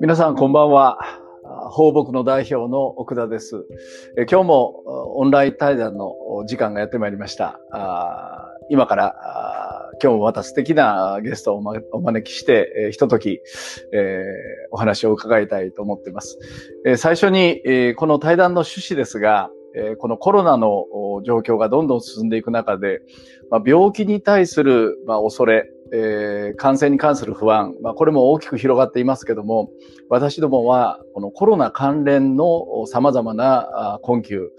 皆さんこんばんは。放牧の代表の奥田です。今日もオンライン対談の時間がやってまいりました。今から今日もまた素敵なゲストをお招きして、ひととき、お話を伺いたいと思っています。最初に、この対談の趣旨ですが、えこのコロナの状況がどんどん進んでいく中で、ま病気に対するま恐れ、え、感染に関する不安、ま、これも大きく広がっていますけども、私どもは、このコロナ関連の様々な困窮、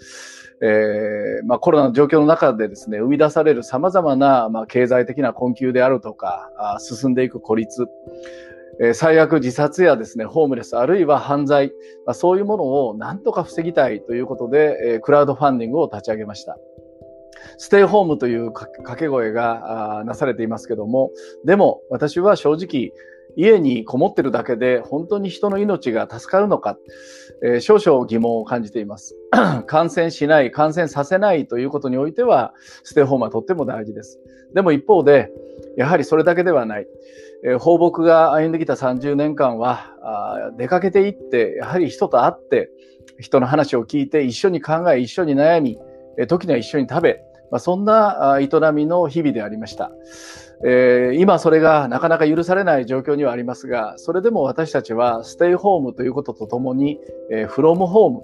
えー、まあ、コロナの状況の中でですね、生み出される様々な、まあ、経済的な困窮であるとか、あ進んでいく孤立、え、最悪自殺やですね、ホームレス、あるいは犯罪、ま、そういうものを何とか防ぎたいということで、え、クラウドファンディングを立ち上げました。ステイホームという掛け声がなされていますけども、でも私は正直、家にこもってるだけで本当に人の命が助かるのか、えー、少々疑問を感じています。感染しない、感染させないということにおいては、ステイホームはとっても大事です。でも一方で、やはりそれだけではない。えー、放牧が歩んできた30年間はあ、出かけていって、やはり人と会って、人の話を聞いて、一緒に考え、一緒に悩み、時には一緒に食べ、まあ、そんな営みの日々でありました。えー、今それがなかなか許されない状況にはありますが、それでも私たちはステイホームということとともに、えー、フロムホーム、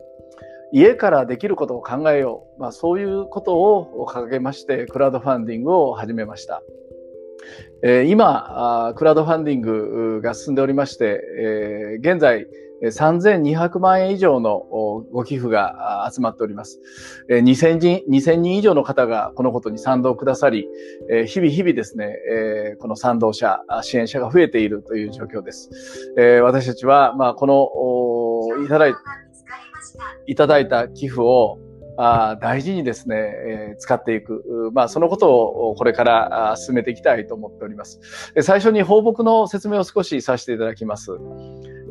家からできることを考えよう。まあ、そういうことを掲げまして、クラウドファンディングを始めました。えー、今、クラウドファンディングが進んでおりまして、えー、現在、3200万円以上のご寄付が集まっております。2000人 ,2000 人以上の方がこのことに賛同くださり、日々日々ですね、この賛同者、支援者が増えているという状況です。私たちは、まあ、この、いただいいただいた寄付をあ大事にですね、えー、使っていく。まあ、そのことをこれから進めていきたいと思っております。最初に放牧の説明を少しさせていただきます。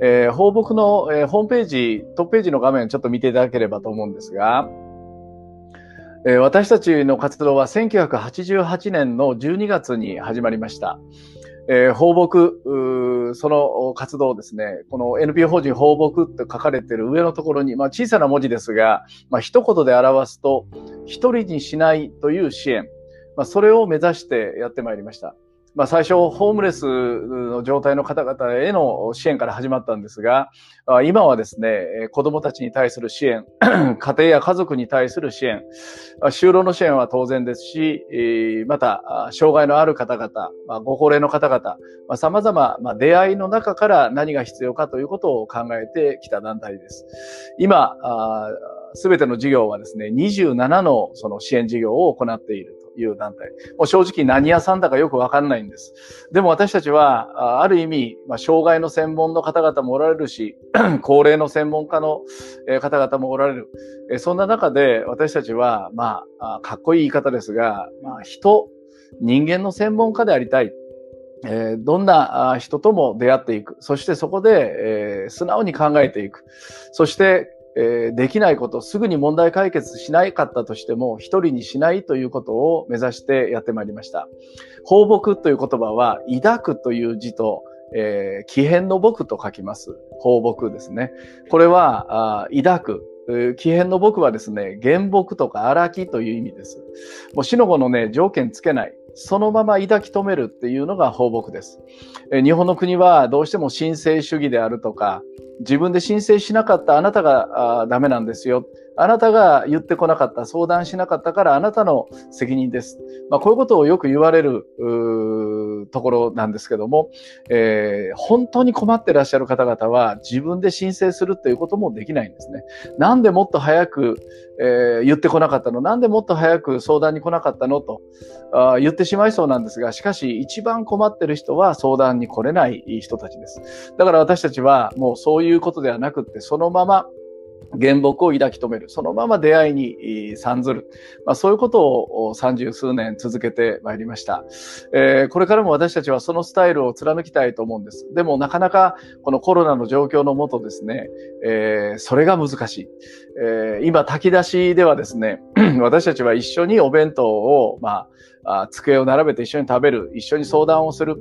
えー、放牧の、えー、ホームページ、トップページの画面をちょっと見ていただければと思うんですが、えー、私たちの活動は1988年の12月に始まりました。えー、放牧、その活動ですね、この NPO 法人放牧って書かれている上のところに、まあ、小さな文字ですが、まあ、一言で表すと、一人にしないという支援、まあ、それを目指してやってまいりました。まあ、最初、ホームレスの状態の方々への支援から始まったんですが、今はですね、子供たちに対する支援、家庭や家族に対する支援、就労の支援は当然ですし、また、障害のある方々、ご高齢の方々、様々、出会いの中から何が必要かということを考えてきた団体です。今、すべての事業はですね、27のその支援事業を行っていると。いう団体。もう正直何屋さんだかよくわかんないんです。でも私たちは、ある意味、まあ、障害の専門の方々もおられるし、高齢の専門家の方々もおられる。そんな中で私たちは、まあ、かっこいい言い方ですが、まあ、人、人間の専門家でありたい。え、どんな人とも出会っていく。そしてそこで、え、素直に考えていく。そしてえー、できないこと、すぐに問題解決しなかったとしても、一人にしないということを目指してやってまいりました。放牧という言葉は、抱くという字と、えー、奇変の僕と書きます。放牧ですね。これは、あ抱く。奇変の僕はですね、原木とか荒木という意味です。もう死の後のね、条件つけない。そのまま抱き留めるっていうのが放牧です。え日本の国はどうしても神聖主義であるとか、自分で申請しなかったあなたがダメなんですよ。あなたが言ってこなかった、相談しなかったからあなたの責任です。まあ、こういうことをよく言われるところなんですけども、えー、本当に困ってらっしゃる方々は自分で申請するということもできないんですね。なんでもっと早く、えー、言ってこなかったの？なんでもっと早く相談に来なかったの？とあ言ってしまいそうなんですが、しかし一番困ってる人は相談に来れない人たちです。だから私たちはもうそういうことではなくって、そのまま原木を抱き留める。そのまま出会いに参ずる。まあ、そういうことを三十数年続けてまいりました、えー、これからも私たちはそのスタイルを貫きたいと思うんです。でもなかなかこのコロナの状況のもとですね、えー、それが難しい。えー、今炊き出しではですね、私たちは一緒にお弁当を、まあ、あ机を並べて一緒に食べる、一緒に相談をする。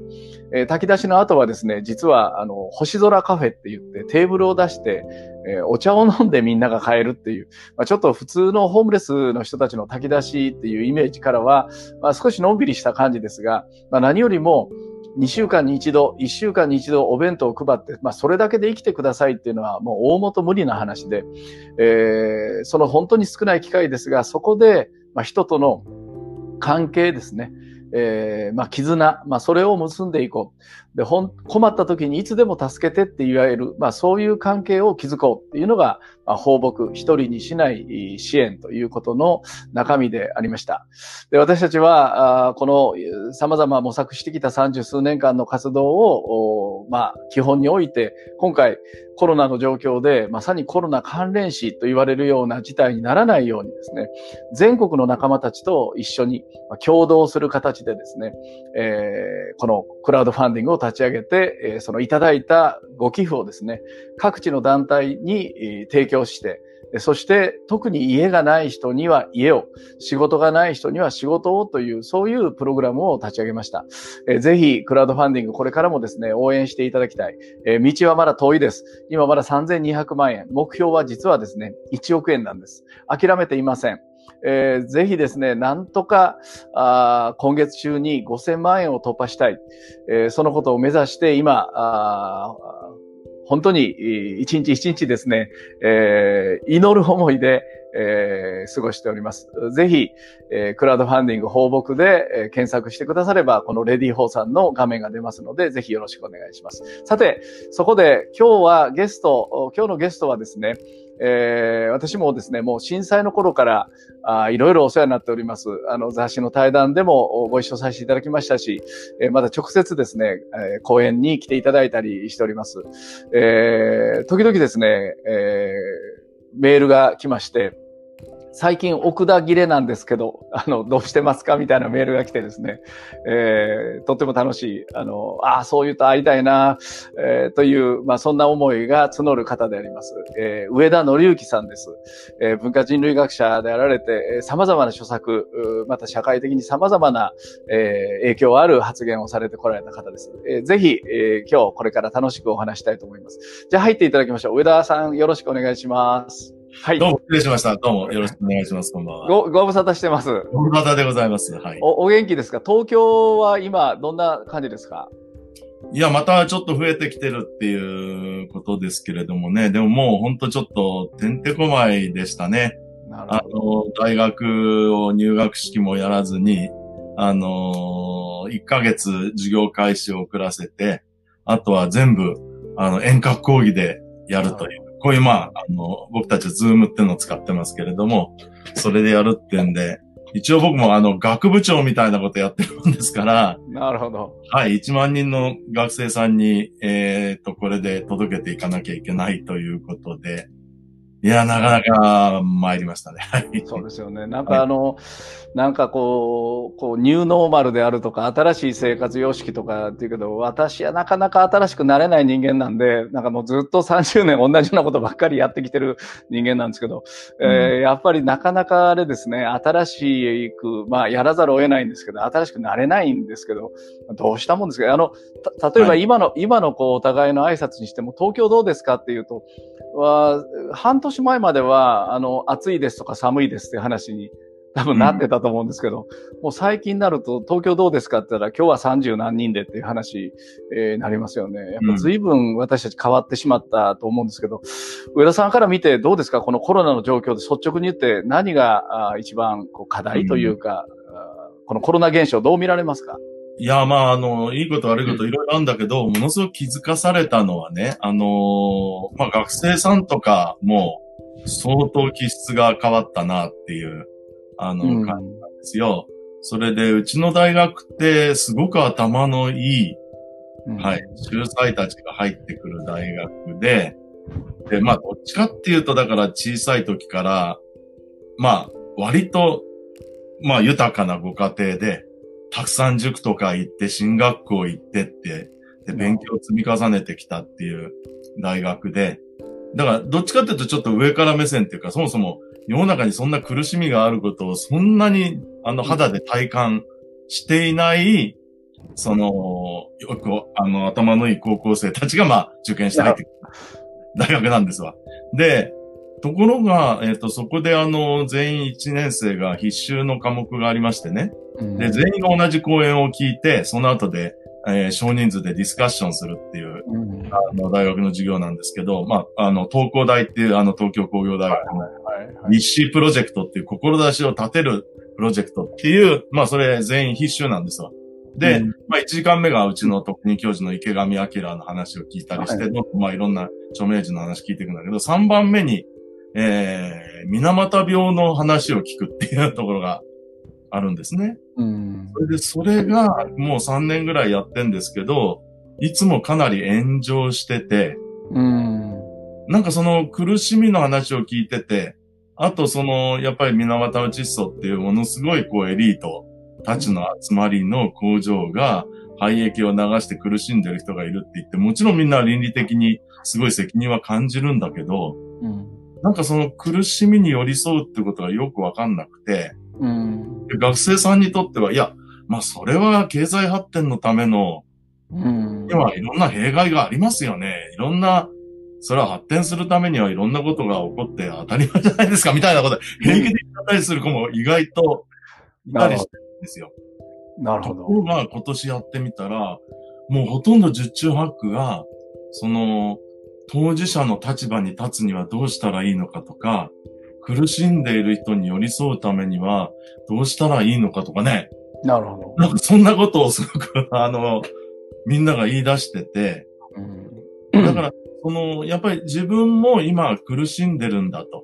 えー、炊き出しの後はですね、実は、あの、星空カフェって言ってテーブルを出して、えー、お茶を飲んでみんなが帰るっていう、まあ、ちょっと普通のホームレスの人たちの炊き出しっていうイメージからは、まあ、少しのんびりした感じですが、まあ、何よりも、2週間に一度、1週間に一度お弁当を配って、まあそれだけで生きてくださいっていうのはもう大元無理な話で、えー、その本当に少ない機会ですが、そこで、まあ、人との関係ですね。えー、まあ、絆、まあ、それを結んでいこう。で、ほん、困った時にいつでも助けてって言われる、まあ、そういう関係を築こうっていうのが、まあ、放牧、一人にしない支援ということの中身でありました。で、私たちは、あこの様々模索してきた三十数年間の活動を、まあ、基本において、今回、コロナの状況で、まさにコロナ関連死と言われるような事態にならないようにですね、全国の仲間たちと一緒に共同する形でですね、えー、このクラウドファンディングを立ち上げて、え、そのいただいたご寄付をですね、各地の団体に提供して、そして特に家がない人には家を、仕事がない人には仕事をという、そういうプログラムを立ち上げました。え、ぜひ、クラウドファンディング、これからもですね、応援していただきたい。え、道はまだ遠いです。今まだ3200万円。目標は実はですね、1億円なんです。諦めていません。えー、ぜひですね、なんとかあ今月中に5000万円を突破したい、えー、そのことを目指して今、あ本当に一日一日ですね、えー、祈る思いで、えー、過ごしております。ぜひ、えー、クラウドファンディング放牧で、えー、検索してくだされば、このレディーホーさんの画面が出ますので、ぜひよろしくお願いします。さて、そこで今日はゲスト、今日のゲストはですね、えー、私もですね、もう震災の頃からあいろいろお世話になっております。あの雑誌の対談でもご一緒させていただきましたし、えー、また直接ですね、えー、講演に来ていただいたりしております。えー、時々ですね、えー、メールが来まして、最近奥田切れなんですけど、あの、どうしてますかみたいなメールが来てですね、えー、とっても楽しい、あの、ああ、そう言うと会いたいな、えー、という、まあ、そんな思いが募る方であります。えー、上田則之さんです。えー、文化人類学者であられてえ、様々な著作、また社会的に様々な、えー、影響ある発言をされてこられた方です。えー、ぜひ、えー、今日これから楽しくお話したいと思います。じゃあ入っていただきましょう。上田さん、よろしくお願いします。はい。どうも、失礼しました。どうも、よろしくお願いします。こんばんは。ご、ご無沙汰してます。ご無沙汰でございます。はい。お、お元気ですか？東京は今、どんな感じですか？いや、またちょっと増えてきてるっていうことですけれどもね。でももうほんとちょっと、てんてこまいでしたね。あの、大学を入学式もやらずに、あの、1ヶ月授業開始を遅らせて、あとは全部、あの、遠隔講義でやるという。こういう、まあ、あの、僕たちズームっていうのを使ってますけれども、それでやるってんで、一応僕もあの、学部長みたいなことやってるんですから、なるほど。はい、1万人の学生さんに、えっ、と、これで届けていかなきゃいけないということで、いや、なかなか参りましたね。はい。そうですよね。なんかあの、はい、なんかこう、こう、ニューノーマルであるとか、新しい生活様式とかっていうけど、私はなかなか新しくなれない人間なんで、なんかもうずっと30年同じようなことばっかりやってきてる人間なんですけど、うん、えー、やっぱりなかなかあれですね、新しく、まあ、やらざるを得ないんですけど、新しくなれないんですけど、どうしたもんですか？あの、例えば今の、はい、今のこう、お互いの挨拶にしても、東京どうですかっていうと、は、半年前までは、あの、暑いですとか寒いですっていう話に多分なってたと思うんですけど、うん、もう最近になると、東京どうですかって言ったら、今日は30何人でっていう話、えー、なりますよね。やっぱ随分私たち変わってしまったと思うんですけど、うん、上田さんから見てどうですか？このコロナの状況で率直に言って何があ一番こう課題というか、うん、このコロナ現象どう見られますか？いや、まあ、あの、いいこと悪いこといろいろあるんだけど、ものすごく気づかされたのはね、あのまあ、学生さんとかも相当気質が変わったなっていう、あの、感じなんですよ。それで、うちの大学ってすごく頭のいい、うん、はい、秀才たちが入ってくる大学で、で、まあ、どっちかっていうと、だから小さい時から、まあ、割と、まあ、豊かなご家庭で、たくさん塾とか行って、進学校行ってって、で、勉強を積み重ねてきたっていう大学で、だから、どっちかっていうとちょっと上から目線っていうか、そもそも世の中にそんな苦しみがあることをそんなに、あの、肌で体感していない、その、よく、あの、頭のいい高校生たちが、まあ、受験して入ってくる大学なんですわ。で、ところが、えっ、と、そこであの、全員1年生が必修の科目がありましてね。うんで、全員が同じ講演を聞いて、その後で、えー少人数でディスカッションするっていう、うんあの、大学の授業なんですけど、まあ、あの、東工大っていう、あの、東京工業大学の日誌プロジェクトっていう志を立てるプロジェクトっていう、まあそれ全員必修なんですわ。で、うんまあ1時間目がうちの特任教授の池上彰の話を聞いたりして、はいまあいろんな著名人の話聞いていくんだけど、3番目に、えー、水俣病の話を聞くっていうところがあるんですね。うんそれで、それがもう3年ぐらいやってんですけど、いつもかなり炎上してて、うん。なんかその苦しみの話を聞いてて、あとその、やっぱり水俣窒素っていうものすごいこうエリートたちの集まりの工場が廃液を流して苦しんでる人がいるって言って、もちろんみんな倫理的にすごい責任は感じるんだけど、うん。なんかその苦しみに寄り添うってことがよくわかんなくて、うん。で学生さんにとっては、いや、まあそれは経済発展のためのうんにはいろんな弊害がありますよね。いろんな、それは発展するためにはいろんなことが起こって当たり前じゃないですか、みたいなこと、平気で言ったりする子も意外といたりしてるんですよ。なるほどところが今年やってみたら、もうほとんど十中八九が、その、当事者の立場に立つにはどうしたらいいのかとか、苦しんでいる人に寄り添うためにはどうしたらいいのかとかね。なるほどなんかそんなことをすごく、あの、みんなが言い出してて、うんだから、その、やっぱり自分も今苦しんでるんだと。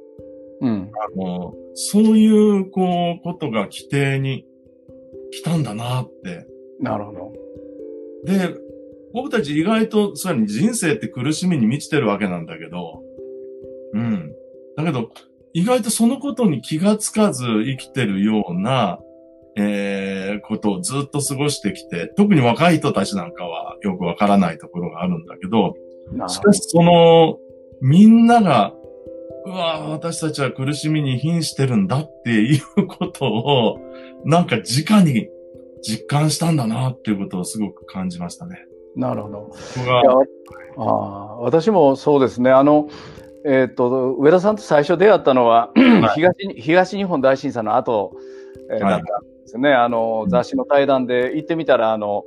うんあの、そういう、こう、ことが規定に来たんだなって。なるほどで、僕たち意外と、そうやに人生って苦しみに満ちてるわけなんだけど、うん。だけど、意外とそのことに気がつかず生きてるような、えー、ことをずっと過ごしてきて、特に若い人たちなんかはよくわからないところがあるんだけど、しかしその、みんなが、うわ私たちは苦しみに瀕してるんだっていうことを、なんか直に実感したんだなっていうことをすごく感じましたね。なるほどここがいやああ私もそうですね。あの、えっ、と、上田さんと最初出会ったのは、東に東日本大震災の後、えーはいだったんですね。あの、雑誌の対談で行ってみたら、あの、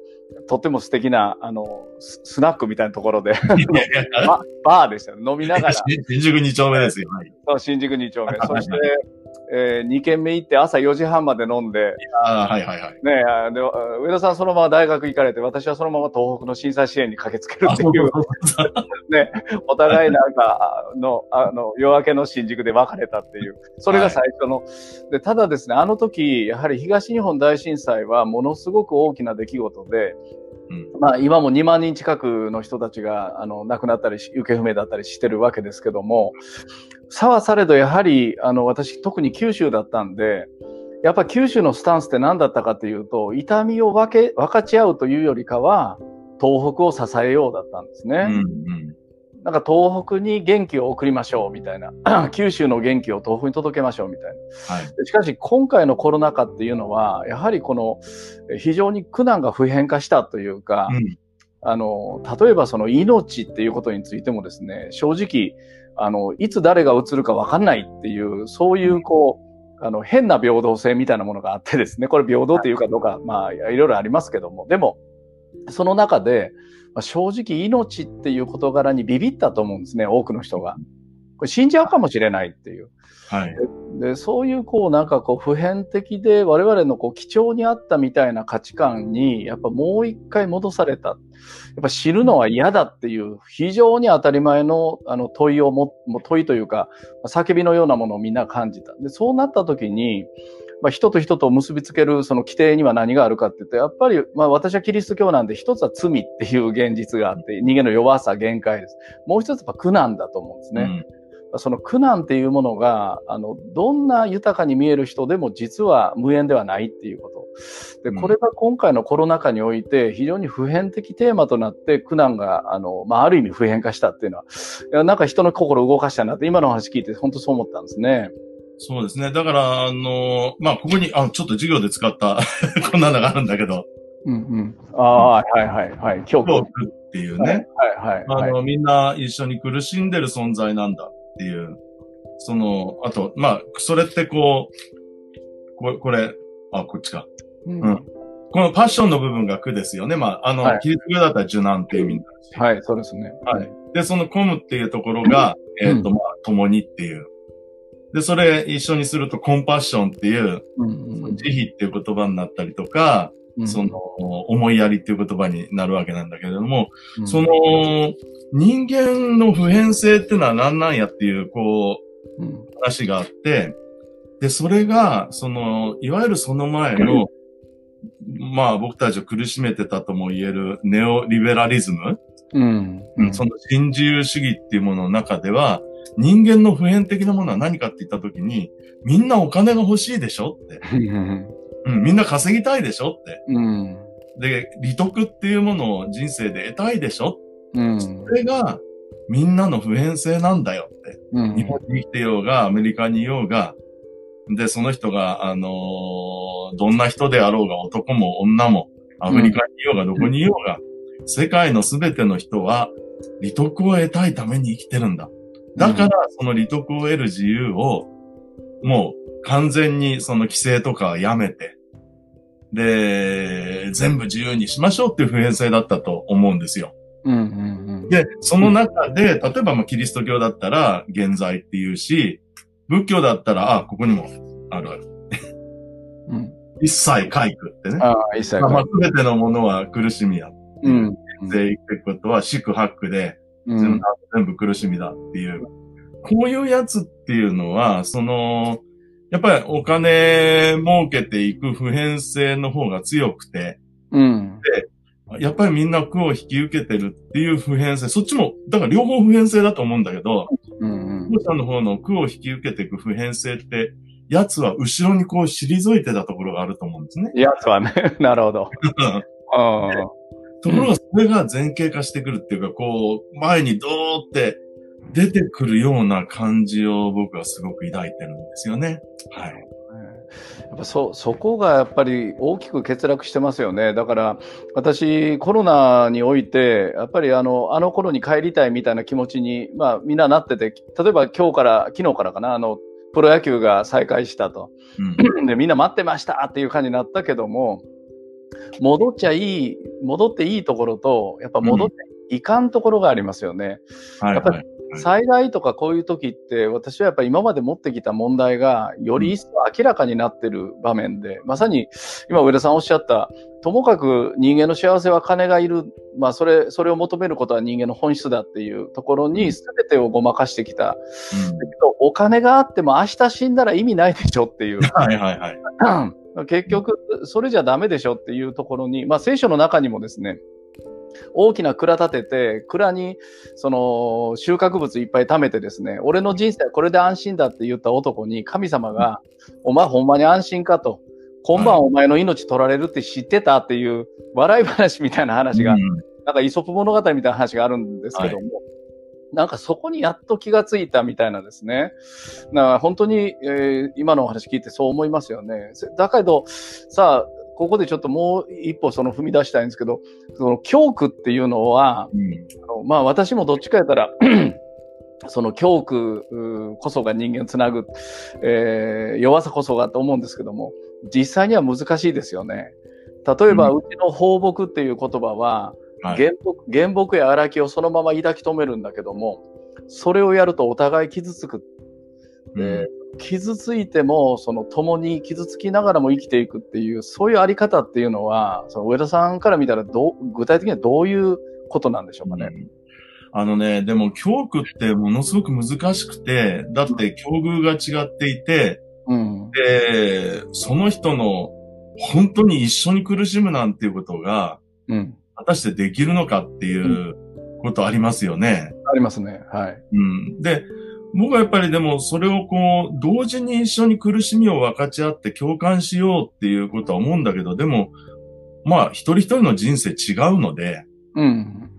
とっても素敵な、あの、ススナックみたいなところで、いやいや ババーでしたよ。飲みながら、新宿2丁目ですよ。はいそう新宿2丁目。そして、え2軒目行って朝4時半まで飲んで、あーはいはいはい。ねあで上田さんそのまま大学行かれて、私はそのまま東北の震災支援に駆けつけるっていう、ね、お互いなんか、あの、あの、夜明けの新宿で別れたっていう、それが最初の、で、ただですね、あの時、やはり東日本大震災はものすごく大きな出来事で、うんまあ今も2万人近くの人たちが、あの、亡くなったりし、行方不明だったりしてるわけですけども、さはされどやはり、あの、私特に九州だったんで、やっぱ九州のスタンスって何だったかというと、痛みを分け、分かち合うというよりかは、東北を支えようだったんですね。うんうんなんか東北に元気を送りましょうみたいな。九州の元気を東北に届けましょうみたいな。はい。でしかし今回のコロナ禍っていうのは、やはりこのえ非常に苦難が普遍化したというか、うんあの、例えばその命っていうことについてもですね、正直、あの、いつ誰が移るか分かんないっていう、そういうこう、あの、変な平等性みたいなものがあってですね、これ平等っていうかどうか、まあ、いろいろありますけども、でも、その中で、まあ正直命っていう事柄にビビったと思うんですね、多くの人が。これ死んじゃうかもしれないっていう。はい。で、そういうこうなんかこう普遍的で我々のこう基調にあったみたいな価値観にやっぱもう一回戻された。やっぱ死ぬのは嫌だっていう非常に当たり前のあの問いをも、問いというか叫びのようなものをみんな感じた。で、そうなった時に、まあ、人と人と結びつけるその規定には何があるかって言って、やっぱり、まあ私はキリスト教なんで一つは罪っていう現実があって、人間の弱さ、限界です。もう一つは苦難だと思うんですね。うんその苦難っていうものが、あの、どんな豊かに見える人でも実は無縁ではないっていうこと。で、うんこれが今回のコロナ禍において非常に普遍的テーマとなって苦難が、あの、まあ、ある意味普遍化したっていうのは、なんか人の心を動かしたなって今の話聞いて本当そう思ったんですね。そうですね。だから、あの、まあ、ここに、あ、ちょっと授業で使った、こんなのがあるんだけど、うんうん。ああ、はいはいはい。今日教育っていうね、はいはいはい。あの、みんな一緒に苦しんでる存在なんだっていう、その、あと、まあ、それってこう、これ、これ、あ、こっちか。うんうんこのパッションの部分が苦ですよね。まあ、あの、はいキリスト教だったら受難っていう意味になるし。はい、そうですね。はい。で、そのコムっていうところが、えっ、と、まあ、共にっていう。で、それ一緒にするとコンパッションっていう、うんうん慈悲っていう言葉になったりとか、うん。その、思いやりっていう言葉になるわけなんだけれども、うん。その、人間の普遍性っていうのは何なんやっていう、こう、うん話があって、で、それが、その、いわゆるその前の、まあ僕たちを苦しめてたとも言えるネオリベラリズム、うん。うんその新自由主義っていうものの中では、人間の普遍的なものは何かって言ったときに、みんなお金が欲しいでしょって。うんうん、みんな稼ぎたいでしょって。うんで、利得っていうものを人生で得たいでしょうんそれが、みんなの普遍性なんだよって。うん日本に生きてようが、アメリカにいようが、で、その人が、あのーどんな人であろうが、男も女も、アフリカにいようが、どこにいようが、世界のすべての人は、利得を得たいために生きてるんだ。だから、その利得を得る自由を、もう、完全にその規制とかはやめて、で、全部自由にしましょうっていう普遍性だったと思うんですよ。うんうんで、その中で、例えばまあキリスト教だったら、現在っていうし、仏教だったら、あ、ここにもあるある。うん一切回復ってね。ああ、一切まあ、すべてのものは苦しみや。うんで、いくことは四苦八苦で、う全部ん全部苦しみだっていう。こういうやつっていうのは、その、やっぱりお金儲けていく普遍性の方が強くて、うんやっぱりみんな苦を引き受けてるっていう普遍性、そっちも、だから両方普遍性だと思うんだけど、うん父さんの方の苦を引き受けていく普遍性って、奴は後ろにこう退いてたところがあると思うんですね。やつはね、なるほど。あ あところがそれが前傾化してくるっていうか、こう、前にドーって出てくるような感じを僕はすごく抱いてるんですよね。はい。やっぱそ、そこがやっぱり大きく欠落してますよね。だから、私、コロナにおいて、やっぱりあの、あの頃に帰りたいみたいな気持ちに、まあ、みんななってて、例えば今日から、昨日からかな、あの、プロ野球が再開したと。うん。で、みんな待ってましたっていう感じになったけども、戻っちゃいい、戻っていいところと、やっぱ戻っちゃいかんところがありますよね。はい、やっぱりはい。災害とかこういう時って、私はやっぱり今まで持ってきた問題が、より一層明らかになってる場面で、まさに今上田さんおっしゃった、ともかく人間の幸せは金がいる、まあそれ、それを求めることは人間の本質だっていうところに全てをごまかしてきた。だけど、お金があっても明日死んだら意味ないでしょっていう。はいはいはい。結局、それじゃダメでしょっていうところに、まあ聖書の中にもですね、大きな蔵立てて、蔵に、その、収穫物いっぱい貯めてですね、俺の人生はこれで安心だって言った男に、神様が、お前ほんまに安心かと。今晩お前の命取られるって知ってたっていう、笑い話みたいな話が、うんなんかイソップ物語みたいな話があるんですけども、なんかそこにやっと気がついたみたいなですね。だから本当に、えー今のお話聞いてそう思いますよね。だけど、さあ、ここでちょっともう一歩その踏み出したいんですけど、その教区っていうのは、うんあのまあ私もどっちかやったら、その教区うこそが人間をつなぐ、えー弱さこそがと思うんですけども、実際には難しいですよね。例えば、ううちの放牧っていう言葉は、はい原木原木や荒木をそのまま抱き留めるんだけども、それをやるとお互い傷つく。で傷ついても、その共に傷つきながらも生きていくっていう、そういうあり方っていうのは、その上田さんから見たらどう、具体的にはどういうことなんでしょうかね？うんあのね、でも教区ってものすごく難しくて、だって境遇が違っていて、うん。で、その人の本当に一緒に苦しむなんていうことが、うん。果たしてできるのかっていうことありますよね。ありますね。はい。うん。で、僕はやっぱりでもそれをこう、同時に一緒に苦しみを分かち合って共感しようっていうことは思うんだけど、でも、まあ一人一人の人生違うので、うん。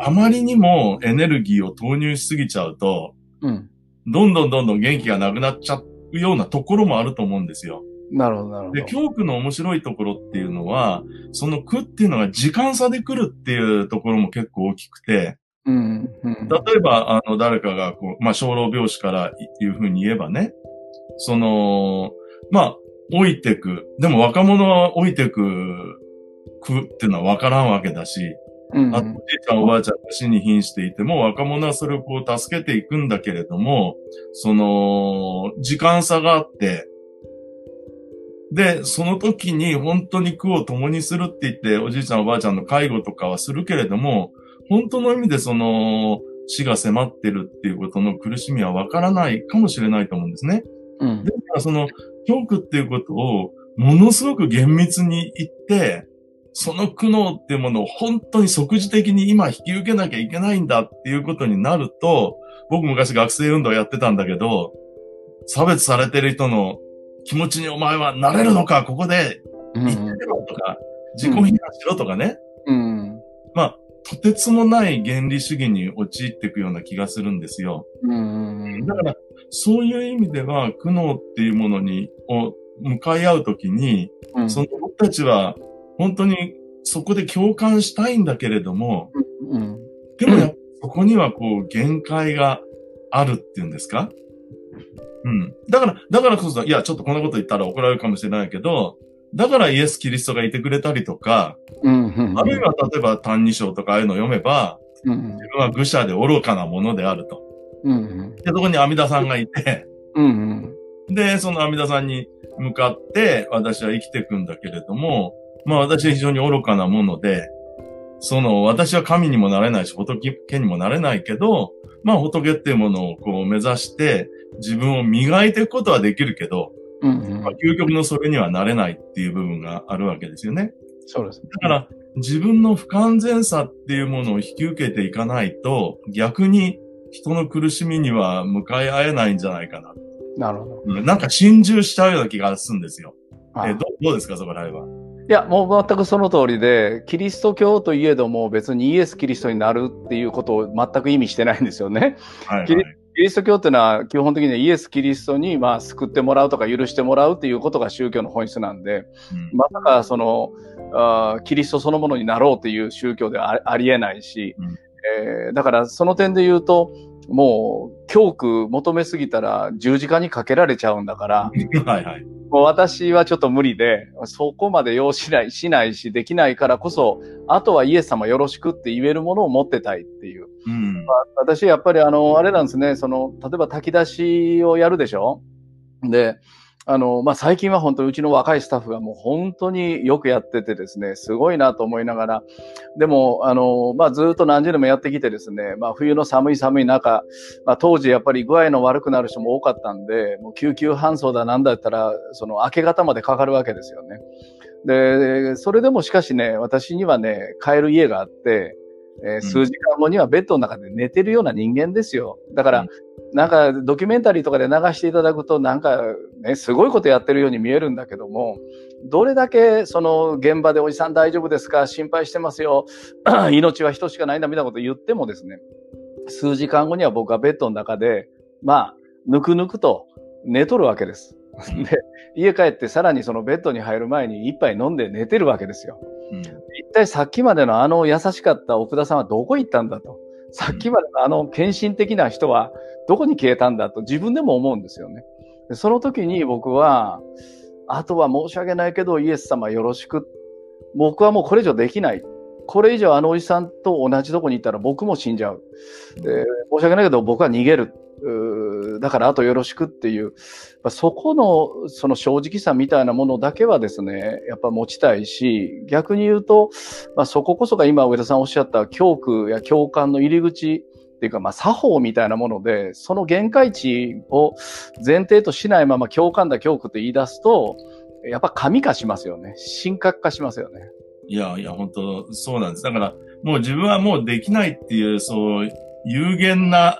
あまりにもエネルギーを投入しすぎちゃうと、うん。どんどんどんどん元気がなくなっちゃようなところもあると思うんですよ。なるほど、なるほど。で、教区の面白いところっていうのは、その苦っていうのが時間差で来るっていうところも結構大きくて、うん、うん。例えば、あの、誰かが、こう、まあ、小老病死からいうふうに言えばね、その、まあ、老いてく。でも若者は老いてく苦っていうのは分からんわけだし、うんあとおじいちゃんおばあちゃんが死に瀕していても、若者はそれをこう助けていくんだけれども、その、時間差があって、で、その時に本当に苦を共にするって言って、おじいちゃんおばあちゃんの介護とかはするけれども、本当の意味でその、死が迫ってるっていうことの苦しみはわからないかもしれないと思うんですね。うんで、その、教区っていうことを、ものすごく厳密に言って、その苦悩っていうものを本当に即時的に今引き受けなきゃいけないんだっていうことになると、僕昔学生運動やってたんだけど、差別されてる人の気持ちにお前はなれるのか、ここでうん言ってみろとか、自己批判しろとかね。うん。とてつもない原理主義に陥っていくような気がするんですよ。うん。だから、そういう意味では、苦悩っていうものに、を向かい合うときに、うんその僕たちは、本当にそこで共感したいんだけれども、うん。でもやっぱそこにはこう、限界があるっていうんですか？うん。だから、だからこそ、いや、ちょっとこんなこと言ったら怒られるかもしれないけど、だからイエス・キリストがいてくれたりとか、うん。あるいは例えば、歎異抄とかああいうのを読めば、うん。自分は愚者で愚かなものであると。うん。で、そこに阿弥陀さんがいて、うん。で、その阿弥陀さんに向かって私は生きていくんだけれども、まあ私は非常に愚かなもので、その私は神にもなれないし仏にもなれないけど、まあ仏っていうものをこう目指して自分を磨いていくことはできるけど、うんまあ、究極のそれにはなれないっていう部分があるわけですよね。そうです。だから自分の不完全さっていうものを引き受けていかないと逆に人の苦しみには向かい合えないんじゃないかな。なるほど。うんなんか心中しちゃうような気がするんですよ。あえどどうですか、そこら辺は？いや、もう全くその通りで、キリスト教といえども別にイエス・キリストになるっていうことを全く意味してないんですよね。はい、はい。キリキリスト教っていうのは基本的にはイエス・キリストにまあ救ってもらうとか許してもらうっていうことが宗教の本質なんで、うん。まさかその、あーキリストそのものになろうっていう宗教ではあありえないし、うん。えーだからその点で言うと、もう教区求めすぎたら十字架にかけられちゃうんだから、はいはい。もう私はちょっと無理で、そこまで要しない、しないし、できないからこそ、あとはイエス様よろしくって言えるものを持ってたいっていう。うん。私、やっぱりあの、あれなんですね、その、例えば炊き出しをやるでしょ？で、あの、まあ、最近は本当にうちの若いスタッフがもう本当によくやっててですね、すごいなと思いながら、でも、あの、まあ、ずっと何十年もやってきてですね、まあ、冬の寒い寒い中、まあ、当時やっぱり具合の悪くなる人も多かったんで、もう救急搬送だなんだったら、その明け方までかかるわけですよね。で、それでもしかしね、私にはね、帰る家があって、えー数時間後にはベッドの中で寝てるような人間ですよ。だから、うんなんかドキュメンタリーとかで流していただくと、なんかね、すごいことやってるように見えるんだけども、どれだけその現場でおじさん大丈夫ですか？心配してますよ。命は人しかないんだみたいなこと言ってもですね、数時間後には僕はベッドの中で、まあ、ぬくぬくと寝とるわけです。で、家帰ってさらにそのベッドに入る前に一杯飲んで寝てるわけですよ。うん。一体さっきまでのあの優しかった奥田さんはどこ行ったんだと。さっきまでのあの献身的な人はどこに消えたんだと自分でも思うんですよね。でその時に僕は、あとは申し訳ないけどイエス様よろしく。僕はもうこれ以上できない。これ以上あのおじさんと同じとこにいたら僕も死んじゃう。で申し訳ないけど僕は逃げる。だからあとよろしくっていう、まあそこのその正直さみたいなものだけはですね、やっぱ持ちたいし、逆に言うと、まあ、そここそが今上田さんおっしゃった教区や教官の入り口っていうか、まあ、作法みたいなもので、その限界値を前提としないまま教官だ教区って言い出すと、やっぱ神化しますよね。神格化しますよね。いやいや、本当そうなんです。だから、もう自分はもうできないっていう、そう、有限な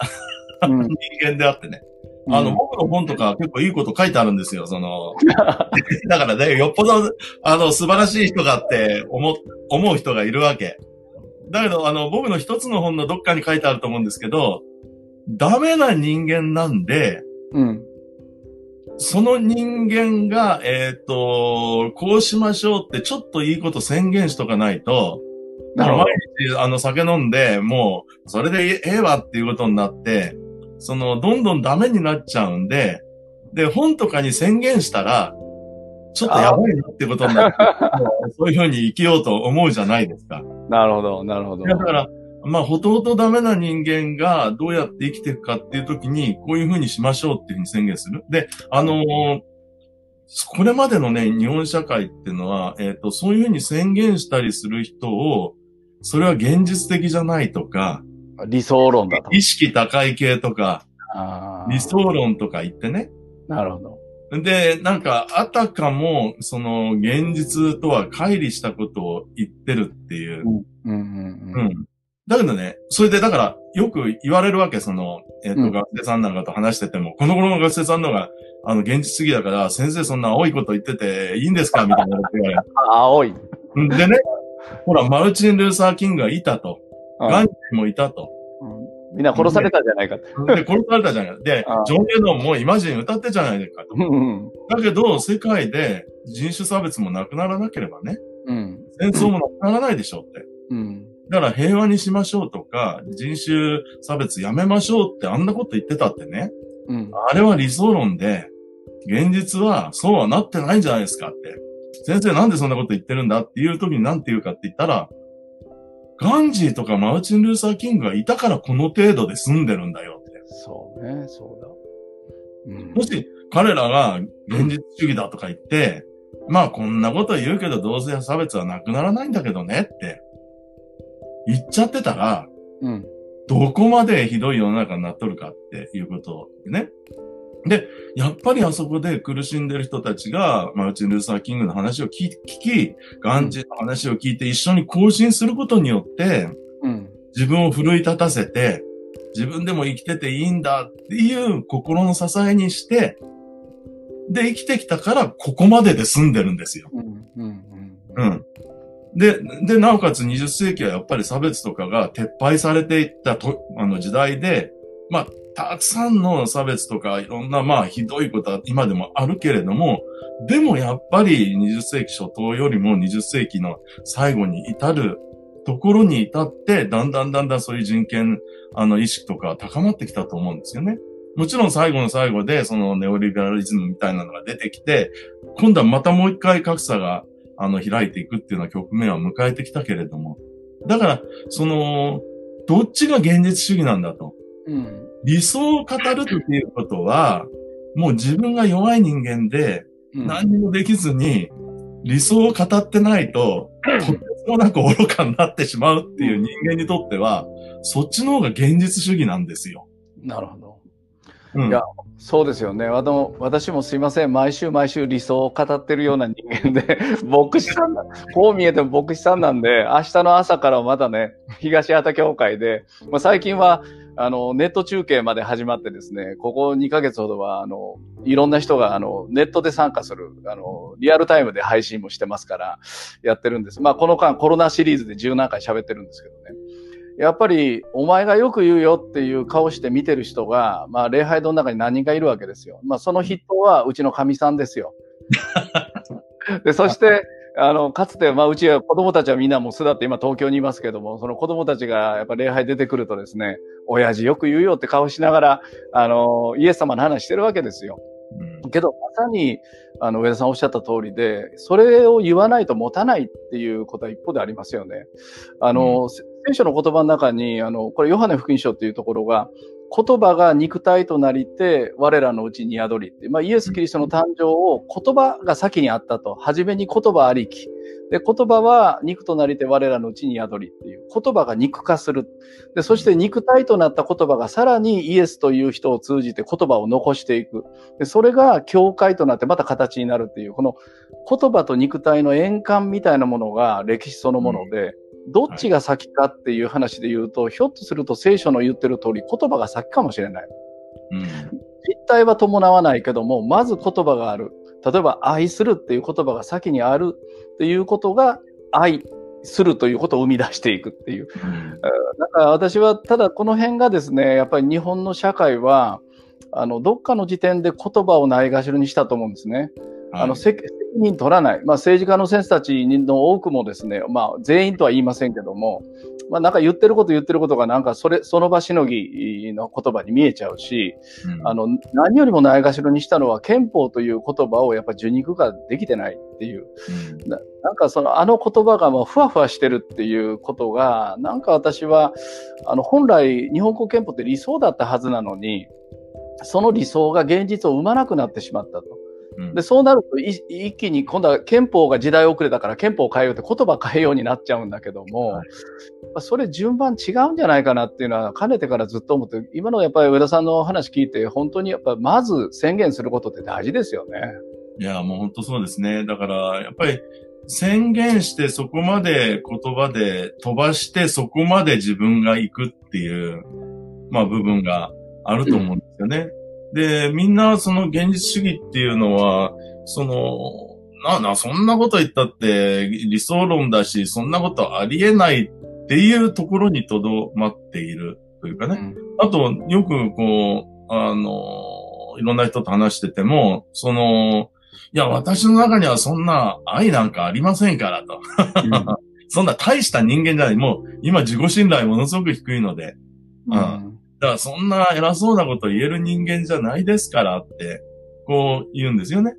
人間であってね。あの、僕の本とか結構いいこと書いてあるんですよ、その。だからね、よっぽど、あの、素晴らしい人がって思、思う人がいるわけ。だけど、あの、僕の一つの本のどっかに書いてあると思うんですけど、ダメな人間なんで、うん。その人間が、えっ、と、こうしましょうってちょっといいこと宣言しとかないと、なるほど毎日あの酒飲んで、もう、それでええわっていうことになって、その、どんどんダメになっちゃうんで、で、本とかに宣言したら、ちょっとやばいなってことになって、そういうふうに生きようと思うじゃないですか。なるほど、なるほど。だから、まあ、ほとほとダメな人間がどうやって生きていくかっていうときに、こういうふうにしましょうっていうふうに宣言する。で、あのーこれまでのね、日本社会っていうのは、えっ、と、そういうふうに宣言したりする人を、それは現実的じゃないとか、理想論だと。意識高い系とか、理想論とか言ってね。なるほど。で、なんか、あたかも、その、現実とは乖離したことを言ってるっていう。うんうんううん。ん。だけどね、それでだから、よく言われるわけ、その、えっ、と、うん学生さんなんかと話してても、この頃の学生さんの方が、あの、現実主義だから、先生そんな青いこと言ってていいんですか？みたいなこと言われる。あ 青い。うんでね、ほら、マルチン・ルーサー・キングがいたと。うんガンジーもいたと。うんみんな殺されたじゃないかって。で、殺されたじゃない。で あ、ジョン・レノンもイマジン歌ってじゃないですかと。だけど、世界で人種差別もなくならなければね、うん。戦争もなくならないでしょうって。うん。だから平和にしましょうとか、人種差別やめましょうってあんなこと言ってたってね。うん。あれは理想論で、現実はそうはなってないんじゃないですかって。先生なんでそんなこと言ってるんだっていう時に何て言うかって言ったら、ガンジーとかマルチン・ルーサー・キングがいたからこの程度で済んでるんだよって。そうね、そうだ。うんもし彼らが現実主義だとか言って、まあこんなこと言うけど同性差別はなくならないんだけどねって言っちゃってたら、うん。どこまでひどい世の中になっとるかっていうことね。で、やっぱりあそこで苦しんでる人たちが、マルチン・ルーサー・キングの話を聞聞き、ガンジーの話を聞いて一緒に更新することによって、うん。自分を奮い立たせて、自分でも生きてていいんだっていう心の支えにして、で、生きてきたからここまでで済んでるんですよ。うん。うん。う。ん。で、で、なおかつ20世紀はやっぱり差別とかが撤廃されていったとあの時代で、まあ、たくさんの差別とかいろんなまあひどいことは今でもあるけれども、でもやっぱり20世紀初頭よりも20世紀の最後に至るところに至って、だんだんだんだんそういう人権、あの意識とか高まってきたと思うんですよね。もちろん最後の最後でそのネオリベラリズムみたいなのが出てきて、今度はまたもう一回格差があの、開いていくっていうような局面を迎えてきたけれども。だから、その、どっちが現実主義なんだと。うん。理想を語るっていうことは、もう自分が弱い人間で、うん。何にもできずに、理想を語ってないと、とてつもなく愚かになってしまうっていう人間にとっては、そっちの方が現実主義なんですよ。なるほど。うん。いやそうですよね。あの私もすいません。毎週毎週理想を語ってるような人間で、牧師さんな、こう見えても牧師さんなんで、明日の朝からまたね、東畑教会で、まあ、最近は、あの、ネット中継まで始まってですね、ここ2ヶ月ほどは、あの、いろんな人が、あの、ネットで参加する、あの、リアルタイムで配信もしてますから、やってるんです。まあ、この間コロナシリーズで十何回喋ってるんですけどね。やっぱり、お前がよく言うよっていう顔して見てる人が、まあ、礼拝堂の中に何人かいるわけですよ。まあ、その筆頭はうちの神さんですよ。で、そして、あの、かつて、まあ、うちは子供たちはみんなもう巣立って今東京にいますけども、その子供たちがやっぱ礼拝出てくるとですね、親父よく言うよって顔しながら、あの、イエス様の話してるわけですよ。うんけど、まさに、あの、上田さんおっしゃった通りで、それを言わないと持たないっていうことは一方でありますよね。あの、せ聖書の言葉の中に、あの、これ、ヨハネ福音書っていうところが、言葉が肉体となりて、我らのうちに宿りって、まあ、イエス・キリストの誕生を言葉が先にあったと。初めに言葉ありき。で、言葉は肉となりて我らのうちに宿りっていう。言葉が肉化する。で、そして肉体となった言葉がさらにイエスという人を通じて言葉を残していく。で、それが教会となってまた形になるっていう、この言葉と肉体の円環みたいなものが歴史そのもので、どっちが先かっていう話で言うと、ひょっとすると聖書の言ってる通り言葉が先かもしれない。うん。実体は伴わないけども、まず言葉がある。例えば愛するっていう言葉が先にあるっていうことが愛するということを生み出していくっていう。だから私はただこの辺がですね、やっぱり日本の社会は、あの、どっかの時点で言葉をないがしろにしたと思うんですね。あの、責任取らない。まあ、政治家の先生たちの多くもですね、まあ、全員とは言いませんけども、まあ、なんか言ってること言ってることがなんかそれ、その場しのぎの言葉に見えちゃうし、うん、あの、何よりもないがしろにしたのは憲法という言葉をやっぱ受肉ができてないっていう。うん、ななんかその、あの言葉がもうふわふわしてるっていうことが、なんか私は、あの、本来日本国憲法って理想だったはずなのに、その理想が現実を生まなくなってしまったと。で、そうなると一気に今度は憲法が時代遅れだから憲法を変えようって言葉変えようになっちゃうんだけども、はい、それ順番違うんじゃないかなっていうのはかねてからずっと思って、今のやっぱり上田さんの話聞いて本当にやっぱまず宣言することって大事ですよね。いや、もう本当そうですね。だからやっぱり宣言してそこまで言葉で飛ばしてそこまで自分が行くっていう、まあ部分があると思うんですよね。うんで、みんなその現実主義っていうのは、その、な、な、そんなこと言ったって理想論だし、そんなことありえないっていうところにとどまっているというかね。うん、あと、よくこう、あの、いろんな人と話してても、その、いや、私の中にはそんな愛なんかありませんからと。うん、そんな大した人間じゃない。もう、今自己信頼ものすごく低いので。うん、だからそんな偉そうなこと言える人間じゃないですからって、こう言うんですよね。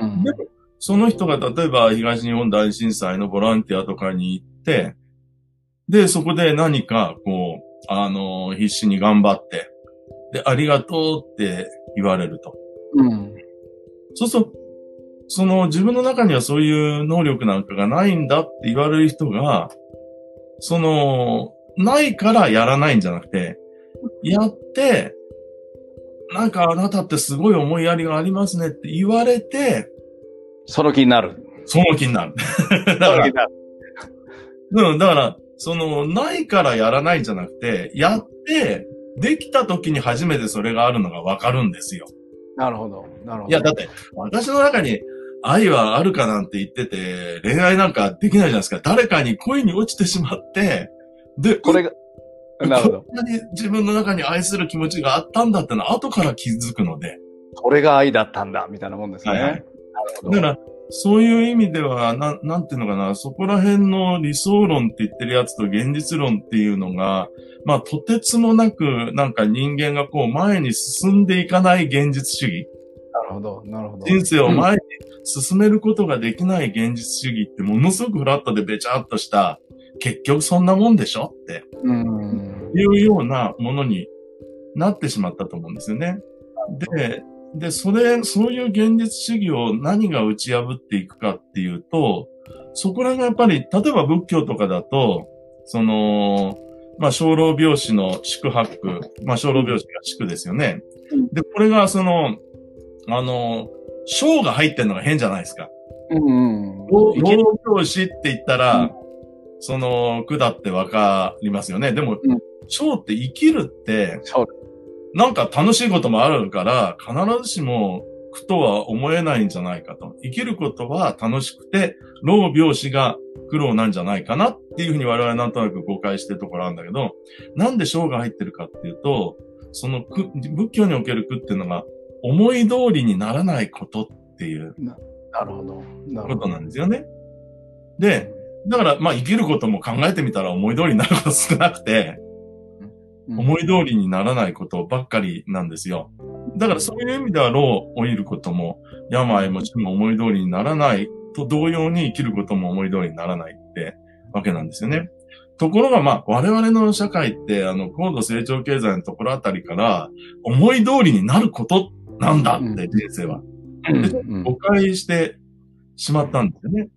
うん、でその人が例えば東日本大震災のボランティアとかに行って、で、そこで何か、こう、あの、必死に頑張って、で、ありがとうって言われると。うん。そうすると、その自分の中にはそういう能力なんかがないんだって言われる人が、その、ないからやらないんじゃなくて、やって、なんかあなたってすごい思いやりがありますねって言われて、その気になる。その気になる。だから、うん、だから、その、ないからやらないんじゃなくて、やって、できた時に初めてそれがあるのがわかるんですよ。なるほど。なるほど。いや、だって、私の中に愛はあるかなんて言ってて、恋愛なんかできないじゃないですか。誰かに恋に落ちてしまって、で、これが、なるほど。こんなに自分の中に愛する気持ちがあったんだってのは後から気づくので。これが愛だったんだ、みたいなもんですね。はい、なるほど。だから、そういう意味では、な、なんていうのかな、そこら辺の理想論って言ってるやつと現実論っていうのが、まあ、とてつもなく、なんか人間がこう前に進んでいかない現実主義。なるほど、なるほど。人生を前に進めることができない現実主義ってものすごくフラットでべちゃっとした、結局そんなもんでしょって、いうようなものになってしまったと思うんですよね。で、で、それ、そういう現実主義を何が打ち破っていくかっていうと、そこらがやっぱり、例えば仏教とかだと、その、まあ、小老病死の宿泊、まあ、小老病死が宿ですよね。で、これがその、あの、小が入ってるのが変じゃないですか。うん、うん。老病死って言ったら、うんその句だってわかりますよね。でも、蝶、うん、って生きるって、なんか楽しいこともあるから、必ずしも苦とは思えないんじゃないかと。生きることは楽しくて、老病死が苦労なんじゃないかなっていうふうに我々なんとなく誤解してるところあるんだけど、なんで章が入ってるかっていうと、その苦、仏教における苦っていうのが、思い通りにならないことっていう。なるほど。なるほど。ことなんです。よね。で、だから、まあ生きることも考えてみたら思い通りになること少なくて、思い通りにならないことばっかりなんですよ。だからそういう意味では、老を老いることも、病も死も思い通りにならないと同様に生きることも思い通りにならないってわけなんですよね。ところが、まあ、我々の社会って、あの、高度成長経済のところあたりから、思い通りになることなんだって、人生は。誤解してしまったんですよね。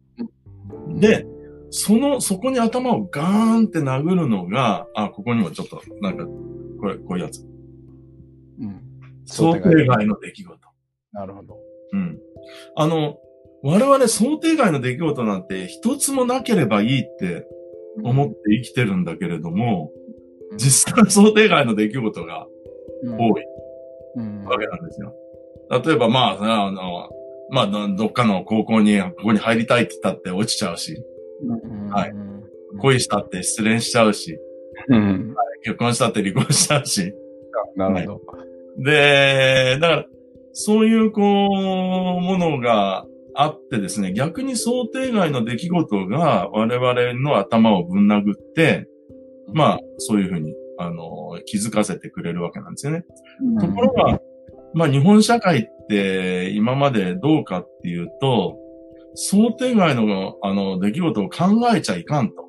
で、その、そこに頭をガーンって殴るのが、あ、ここにもちょっと、なんか、これ、こういうやつ。うん。想定外の出来事。なるほど。うん。あの、我々想定外の出来事なんて一つもなければいいって思って生きてるんだけれども、うん、実際想定外の出来事が多い、うん、わけなんですよ。例えば、まあ、あの、まあ、どっかの高校に、ここに入りたいって言ったって落ちちゃうし。はい。恋したって失恋しちゃうし、うん、結婚したって離婚しちゃうし。なるほど。で、だから、そういう、こう、ものがあってですね、逆に想定外の出来事が我々の頭をぶん殴って、まあ、そういうふうに、あの、気づかせてくれるわけなんですよね。ところが、まあ、日本社会って今までどうかっていうと、想定外の、あの、出来事を考えちゃいかんと。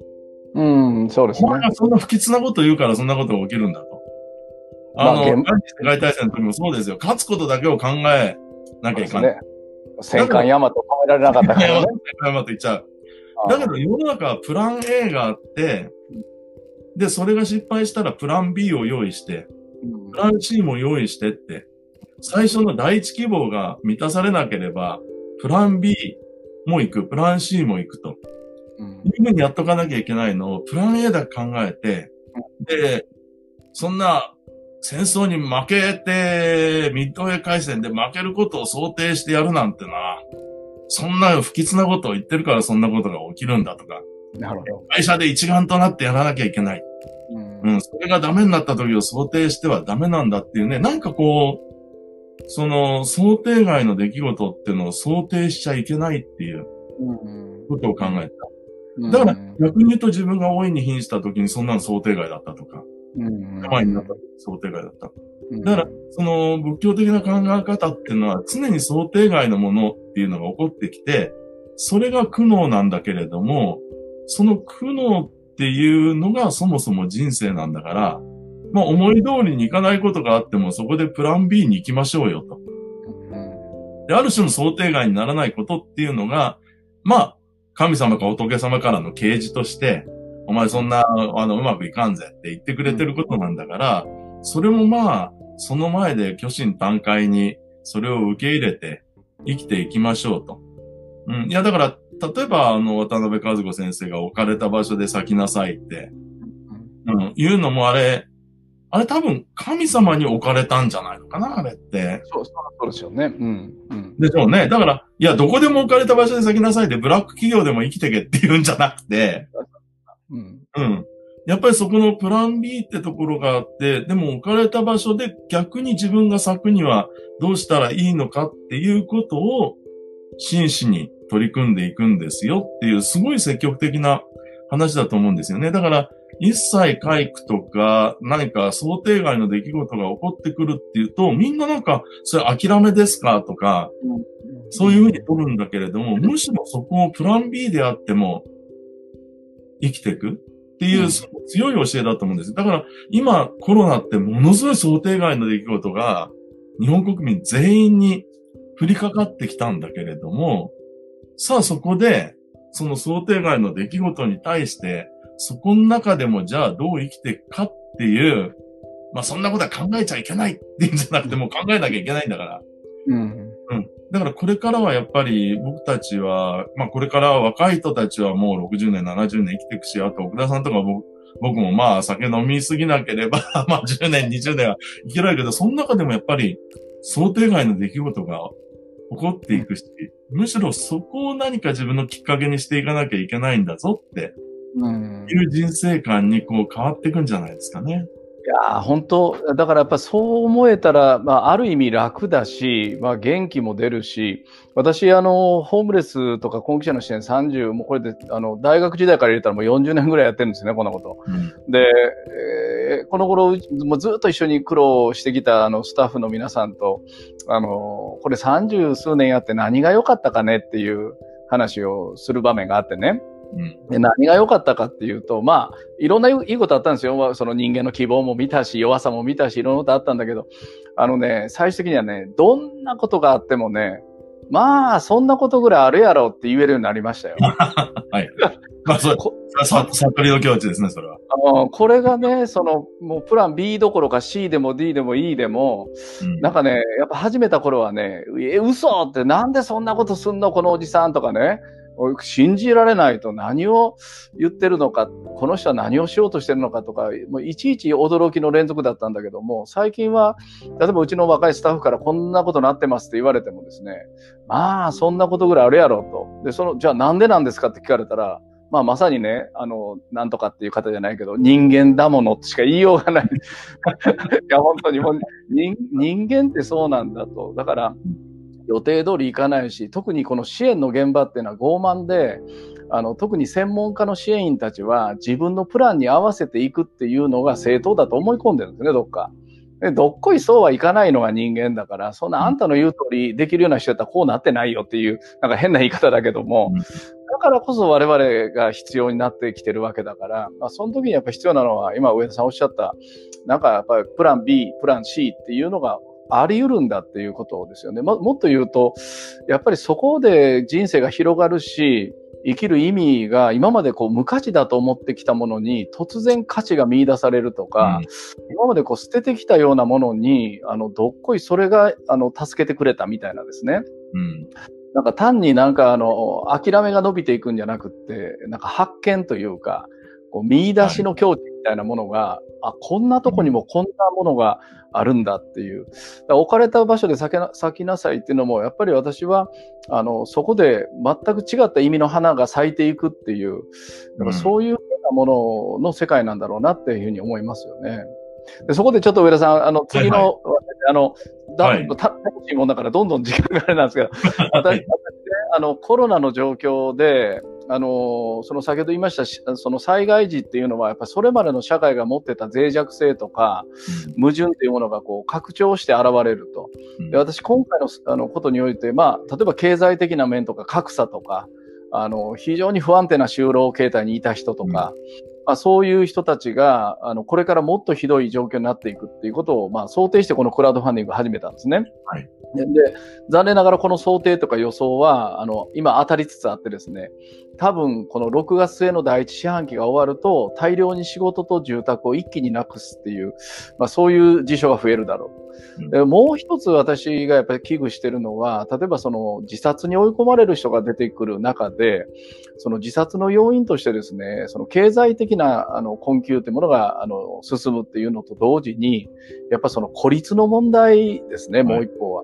うん、そうですねお。前がそんな不吉なこと言うからそんなことが起きるんだと。あの、世界大戦の時もそうですよ。勝つことだけを考えなきゃいかん。ね。戦艦ヤマト止められなかったからね。山と言っちゃう。だけど世の中はプラン A があって、で、それが失敗したらプラン B を用意して、うんプラン C も用意してって、最初の第一希望が満たされなければ、プラン B も行く、プラン C も行くと。うんいうふうにやっとかなきゃいけないのを、プラン A だけ考えて、で、そんな戦争に負けて、ミッドウェー海戦で負けることを想定してやるなんてな、そんな不吉なことを言ってるからそんなことが起きるんだとか、なるほど。会社で一丸となってやらなきゃいけない。うんうん、それがダメになった時を想定してはダメなんだっていうね、なんかこう、その想定外の出来事っていうのを想定しちゃいけないっていううんことを考えた。うんだから逆に言うと自分が大いに瀕した時にそんなの想定外だったとか、うん病になった時想定外だった。うんだから、その仏教的な考え方っていうのは常に想定外のものっていうのが起こってきて、それが苦悩なんだけれども、その苦悩っていうのがそもそも人生なんだから、まあ思い通りにいかないことがあってもそこでプラン B に行きましょうよと。で、ある種の想定外にならないことっていうのが、まあ、神様か仏様からの啓示として、お前そんな、あの、うまくいかんぜって言ってくれてることなんだから、それもまあ、その前で虚心坦懐に、それを受け入れて生きていきましょうと。うん。いや、だから、例えば、あの、渡辺和子先生が置かれた場所で咲きなさいって、うん、言うのもあれ、あれ多分神様に置かれたんじゃないのかな、あれって。そうそうですよね。うん。うん。でしょうね。だから、いや、どこでも置かれた場所で咲きなさいで、ブラック企業でも生きてけって言うんじゃなくて、うん。うん。やっぱりそこのプラン B ってところがあって、でも置かれた場所で逆に自分が咲くにはどうしたらいいのかっていうことを真摯に取り組んでいくんですよっていうすごい積極的な話だと思うんですよね。だから、一切回復とか何か想定外の出来事が起こってくるっていうと、みんななんか、それ諦めですかとか、そういうふうに取るんだけれども、むしろそこをプラン B であっても生きていくっていううん強い教えだと思うんです。だから今コロナってものすごい想定外の出来事が日本国民全員に降りかかってきたんだけれども、さあそこでその想定外の出来事に対してそこの中でもじゃあどう生きていくかっていう、まあそんなことは考えちゃいけないっていうんじゃなくてもう考えなきゃいけないんだから。うん。だからこれからはやっぱり僕たちは、まあこれから若い人たちはもう60年、70年生きていくし、あと奥田さんとか僕僕もまあ酒飲みすぎなければ、まあ10年、20年は生きられるけど、その中でもやっぱり想定外の出来事が起こっていくし、むしろそこを何か自分のきっかけにしていかなきゃいけないんだぞってうん。いう人生観にこう変わっていくんじゃないですかね。いやー本当、だからやっぱそう思えたら、まあ、ある意味楽だし、まあ、元気も出るし、私、あの、ホームレスとか婚期者の支援30、もうこれで、あの、大学時代から入れたらもう40年ぐらいやってるんですね、こんなこと。うん。で、えーこの頃、もうずっと一緒に苦労してきたあのスタッフの皆さんと、あの、これ30数年やって何が良かったかねっていう話をする場面があってね。うん。で何が良かったかっていうと、まあ、いろんないいことあったんですよ。まあその人間の希望も見たし、弱さも見たし、いろんなことあったんだけど、あのね、最終的にはね、どんなことがあってもね、まあ、そんなことぐらいあるやろって言えるようになりましたよ。まあそりの境地ですね、それは。あのこれがね、その、もうプラン B どころか C でも D でも E でも、うんなんかね、やっぱ始めた頃はね、え、嘘ってなんでそんなことすんのこのおじさんとかね、信じられないと何を言ってるのか、この人は何をしようとしてるのかとか、もういちいち驚きの連続だったんだけども、最近は、例えばうちの若いスタッフからこんなことなってますって言われてもですね、まあ、そんなことぐらいあるやろと。で、その、じゃあなんでなんですかって聞かれたら、まあまさにね、あの、なんとかっていう方じゃないけど、人間だものしか言いようがない。いや、本当に、人間ってそうなんだと。だから、予定通りいかないし、特にこの支援の現場っていうのは傲慢で、あの、特に専門家の支援員たちは自分のプランに合わせていくっていうのが正当だと思い込んでるんですね、どっか。でどっこいそうはいかないのが人間だから、そんなあんたの言う通りできるような人だったらこうなってないよっていう、なんか変な言い方だけども、だからこそ我々が必要になってきてるわけだから、まあ、その時にやっぱ必要なのは、今上田さんおっしゃった、なんかやっぱりプラン B、プラン C っていうのがあり得るんだっていうことですよね。ももっと言うと、やっぱりそこで人生が広がるし、生きる意味が今までこう無価値だと思ってきたものに突然価値が見出されるとか、うん、今までこう捨ててきたようなものに、あの、どっこいそれが、あの、助けてくれたみたいなですね。うん。なんか単になんかあの、諦めが伸びていくんじゃなくって、なんか発見というか、こう見出しの境地みたいなものが、はい、あ、こんなとこにもこんなものがあるんだっていう。置かれた場所で咲きな咲きなさいっていうのも、やっぱり私は、あの、そこで全く違った意味の花が咲いていくっていう、だからそういうようなものの世界なんだろうなっていうふうに思いますよね。でそこでちょっと上田さん、あの、次の、はいはい、あの、だ、はい、楽しいもんだからどんどん時間があれなんですけど、私、私あの、コロナの状況で、あの、その先ほど言いました、その災害時っていうのは、やっぱりそれまでの社会が持ってた脆弱性とか、矛盾っていうものがこう拡張して現れると。で私、今回のあのことにおいて、まあ、例えば経済的な面とか格差とか、あの、非常に不安定な就労形態にいた人とか、まあ、そういう人たちが、あの、これからもっとひどい状況になっていくっていうことを、まあ、想定してこのクラウドファンディングを始めたんですね。はい。で、残念ながらこの想定とか予想は、あの、今当たりつつあってですね、多分この6月末の第一四半期が終わると、大量に仕事と住宅を一気になくすっていう、まあそういう事象が増えるだろう。でもう一つ私がやっぱり危惧してるのは、例えばその自殺に追い込まれる人が出てくる中で、その自殺の要因としてですね、その経済的なあの困窮というものがあの進むっていうのと同時に、やっぱその孤立の問題ですね、もう一方は。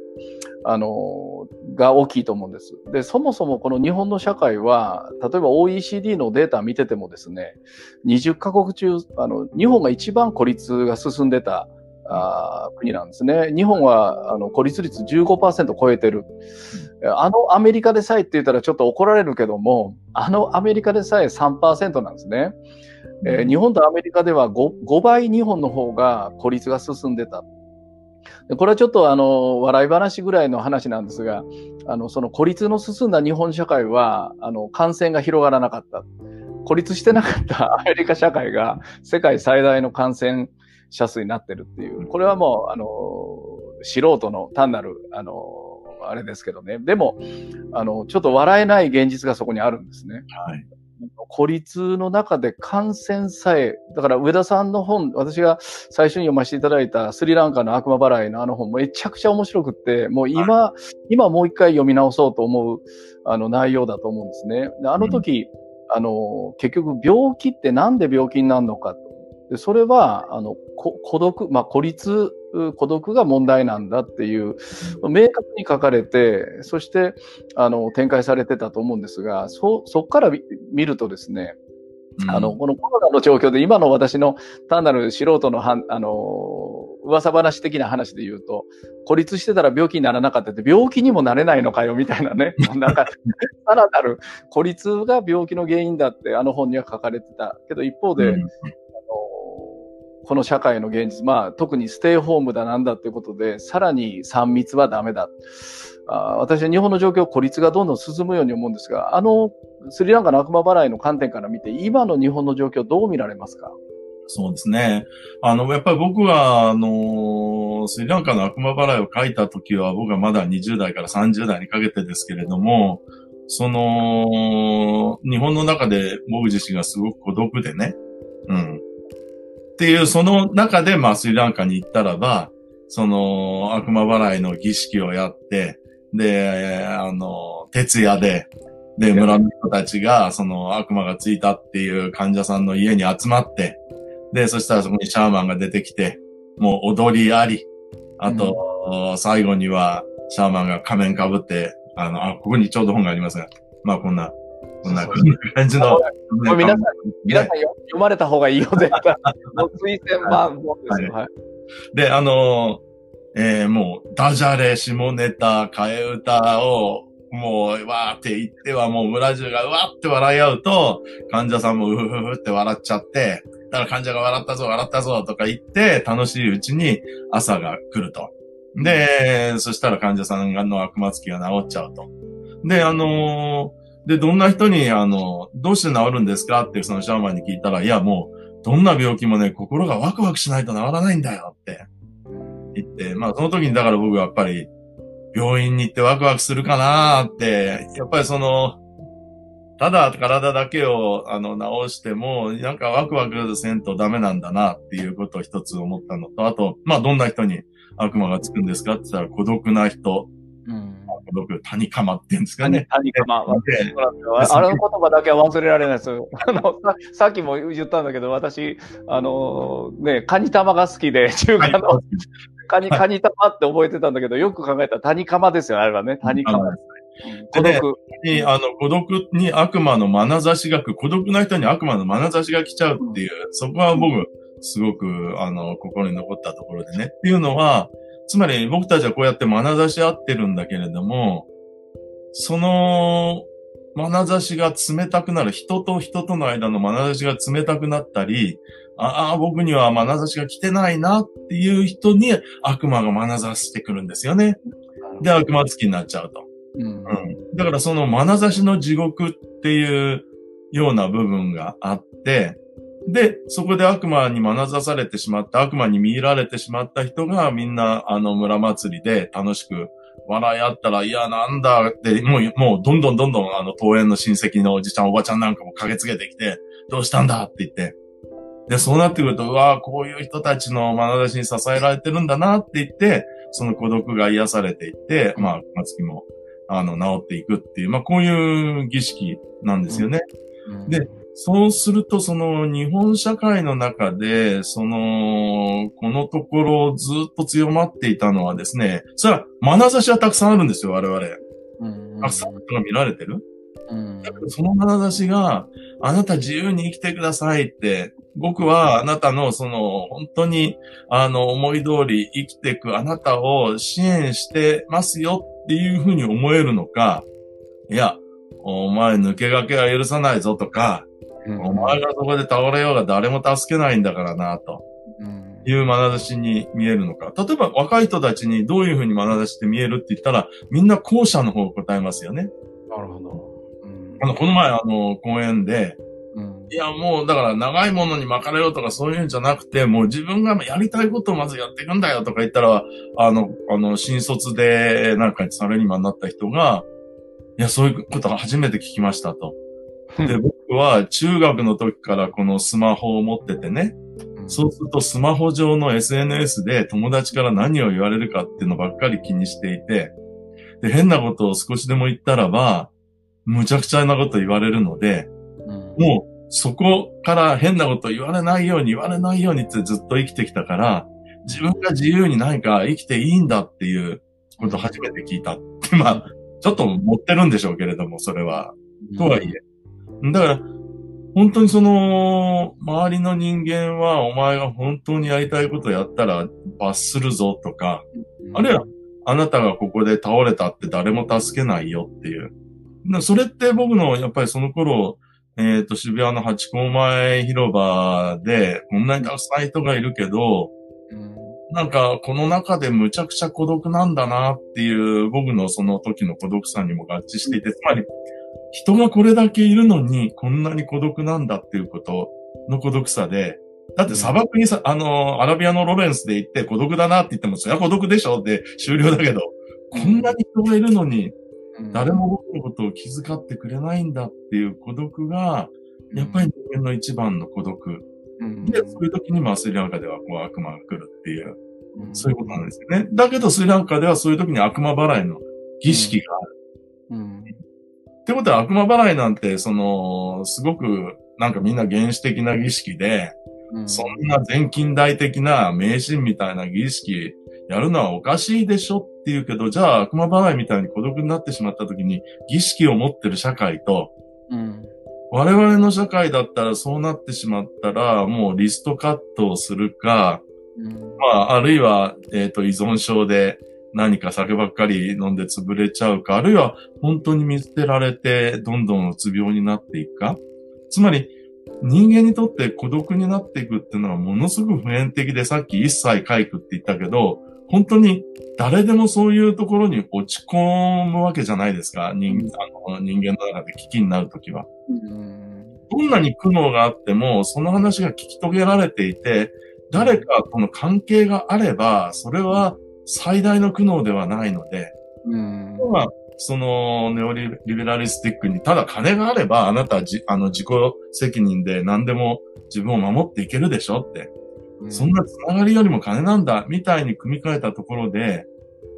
あの、が大きいと思うんです。で、そもそもこの日本の社会は、例えば OECD のデータ見ててもですね、20カ国中、あの、日本が一番孤立が進んでたあ国なんですね。日本はあの孤立率15%超えてる。あのアメリカでさえって言ったらちょっと怒られるけども、あのアメリカでさえ3%なんですね。えー、日本とアメリカでは 5, 5倍日本の方が孤立が進んでた。これはちょっとあの、笑い話ぐらいの話なんですが、あの、その孤立の進んだ日本社会は、あの、感染が広がらなかった。孤立してなかったアメリカ社会が世界最大の感染者数になってるっていう。これはもう、あの、素人の単なる、あの、あれですけどね。でも、あの、ちょっと笑えない現実がそこにあるんですね。はい。孤立の中で感染さえ、だから上田さんの本、私が最初に読ませていただいたスリランカの悪魔払いのあの本、めちゃくちゃ面白くって、もう今、はい、今もう一回読み直そうと思うあの内容だと思うんですね。であの時、うん、あの、結局病気ってなんで病気になるのかでそれは、あの、孤独、まあ、孤立、孤独が問題なんだっていう、明確に書かれて、そして、あの、展開されてたと思うんですが、そ、そこから見るとですね、あの、このコロナの状況で今の私の単なる素人のはあの、噂話的な話で言うと、孤立してたら病気にならなかったって、病気にもなれないのかよ、みたいなね。なんか、さらなる孤立が病気の原因だってあの本には書かれてた。けど一方で、うんこの社会の現実、まあ、特にステイホームだなんだっていうことで、さらに3密はダメだ。あ私は日本の状況、孤立がどんどん進むように思うんですが、あの、スリランカの悪魔払いの観点から見て、今の日本の状況どう見られますか？そうですね。あの、やっぱり僕は、あの、スリランカの悪魔払いを書いた時は、僕はまだ20代から30代にかけてですけれども、その、日本の中で僕自身がすごく孤独でね、うん。っていう、その中で、まあ、スリランカに行ったらば、その、悪魔払いの儀式をやって、で、あの、徹夜で、で、村の人たちが、その悪魔がついたっていう患者さんの家に集まって、で、そしたらそこにシャーマンが出てきて、もう踊りあり、あと、うん、最後には、シャーマンが仮面かぶって、あの、あ、ここにちょうど本がありますが、まあこんな、こんな感じの。皆さん、皆さん読まれた方がいいよ、絶対。もう推薦ですよ。はい。で、あのえー、もう、ダジャレ、下ネタ、替え歌を、もう、わーって言っては、もう村中がうわーって笑い合うと、患者さんもうふふふって笑っちゃって、だから患者が笑ったぞ、笑ったぞ、とか言って、楽しいうちに朝が来ると。で、そしたら患者さんの悪魔つきが治っちゃうと。で、あのー、で、どんな人に、あの、どうして治るんですかってそのシャーマンに聞いたら、いや、もう、どんな病気もね、心がワクワクしないと治らないんだよって言って、まあ、その時にだから僕はやっぱり、病院に行ってワクワクするかなって、やっぱりその、ただ体だけをあの治しても、なんかワクワクせんとダメなんだなっていうことを一つ思ったのと、あと、まあどんな人に悪魔がつくんですかって言ったら孤独な人。うん、孤独、谷釜って言うんですかね。谷釜。あの言葉だけは忘れられないですよ。あのさ、さっきも言ったんだけど、私、あのね、カニ玉が好きで、中華の、カニ、カニ玉って覚えてたんだけど、よく考えたら谷釜ですよ、あれはね。谷釜ですね。孤独。に、あの、孤独に悪魔の眼差しがく、孤独な人に悪魔の眼差しが来ちゃうっていう、そこは僕、すごく、あの、心に残ったところでね。っていうのは、つまり僕たちはこうやって眼差し合ってるんだけれども、その、眼差しが冷たくなる、人と人との間の眼差しが冷たくなったり、ああ、僕には眼差しが来てないなっていう人に悪魔が眼差してくるんですよね。で、悪魔つきになっちゃうと。うん、うん、だからその眼差しの地獄っていうような部分があって、で、そこで悪魔に眼差されてしまった、悪魔に見入られてしまった人がみんなあの村祭りで楽しく笑い合ったら、いや、なんだって、もう、もう、どんどんどんどん、あの、登園の親戚のおじちゃん、おばちゃんなんかも駆けつけてきて、どうしたんだ？って言って。で、そうなってくると、うわこういう人たちの眼差しに支えられてるんだなって言って、その孤独が癒されていって、まあ、松木も、あの、治っていくっていう、まあ、こういう儀式なんですよね。うんうん、で、そうすると、その日本社会の中で、その、このところずっと強まっていたのはですね、それは眼差しはたくさんあるんですよ、我々。うんたくさんの人が見られてる。うん、だけどその眼差しが、あなた自由に生きてくださいって、僕はあなたのその本当にあの思い通り生きていくあなたを支援してますよっていうふうに思えるのか、いや、お前抜け駆けは許さないぞとか、お前がそこで倒れようが誰も助けないんだからな、と。いう眼差しに見えるのか。例えば若い人たちにどういうふうに眼差しって見えるって言ったら、みんな後者の方を答えますよね。なるほど。うん、あの、この前あの、公園で、うん、いや、もう、だから長いものに巻かれようとかそういうんじゃなくて、もう自分がやりたいことをまずやっていくんだよとか言ったら、あの、あの、新卒でなんかサラリーマンになった人が、いや、そういうことが初めて聞きましたと。で、僕は中学の時からこのスマホを持っててね、そうするとスマホ上の SNS で友達から何を言われるかっていうのばっかり気にしていて、で、変なことを少しでも言ったらば、むちゃくちゃなこと言われるので、もうそこから変なこと言われないように言われないようにってずっと生きてきたから、自分が自由に何か生きていいんだっていうことを初めて聞いた。まあ、ちょっと持ってるんでしょうけれども、それは。とはいえ。だから、本当にその、周りの人間はお前が本当にやりたいことやったら罰するぞとか、あるいはあなたがここで倒れたって誰も助けないよっていう。それって僕のやっぱりその頃、えっ、ー、と、渋谷の八甲前広場で、こんなにたくさん人がいるけど、なんか、この中でむちゃくちゃ孤独なんだなっていう僕のその時の孤独さにも合致していて、つまり、人がこれだけいるのに、こんなに孤独なんだっていうことの孤独さで、だって砂漠にさ、あの、アラビアのロレンスで行って孤独だなって言っても、そりゃ孤独でしょ？って終了だけど、こんなに人がいるのに、誰も僕のことを気遣ってくれないんだっていう孤独が、やっぱり人間の一番の孤独。で、そういう時にまあスリランカではこう悪魔が来るっていう、そういうことなんですよね。だけどスリランカではそういう時に悪魔払いの儀式がある。うんってことは悪魔払いなんて、その、すごく、なんかみんな原始的な儀式で、うん、そんな全近代的な迷信みたいな儀式やるのはおかしいでしょって言うけど、じゃあ悪魔払いみたいに孤独になってしまった時に儀式を持ってる社会と、うん、我々の社会だったらそうなってしまったら、もうリストカットをするか、うん、まあ、あるいは、えっ、ー、と、依存症で何か酒ばっかり飲んで潰れちゃうか、あるいは本当に見捨てられて、どんどんうつ病になっていくか。つまり、人間にとって孤独になっていくっていうのはものすごく普遍的で、さっき一切回復って言ったけど、本当に誰でもそういうところに落ち込むわけじゃないですか。人,、あの人間の中で危機になるときは。どんなに苦悩があっても、その話が聞き遂げられていて、誰かこの関係があれば、それは最大の苦悩ではないので、うん、そのネオリベラリスティックに、ただ金があれば、あなたはじあの自己責任で何でも自分を守っていけるでしょって。そんなつながりよりも金なんだ、みたいに組み替えたところで、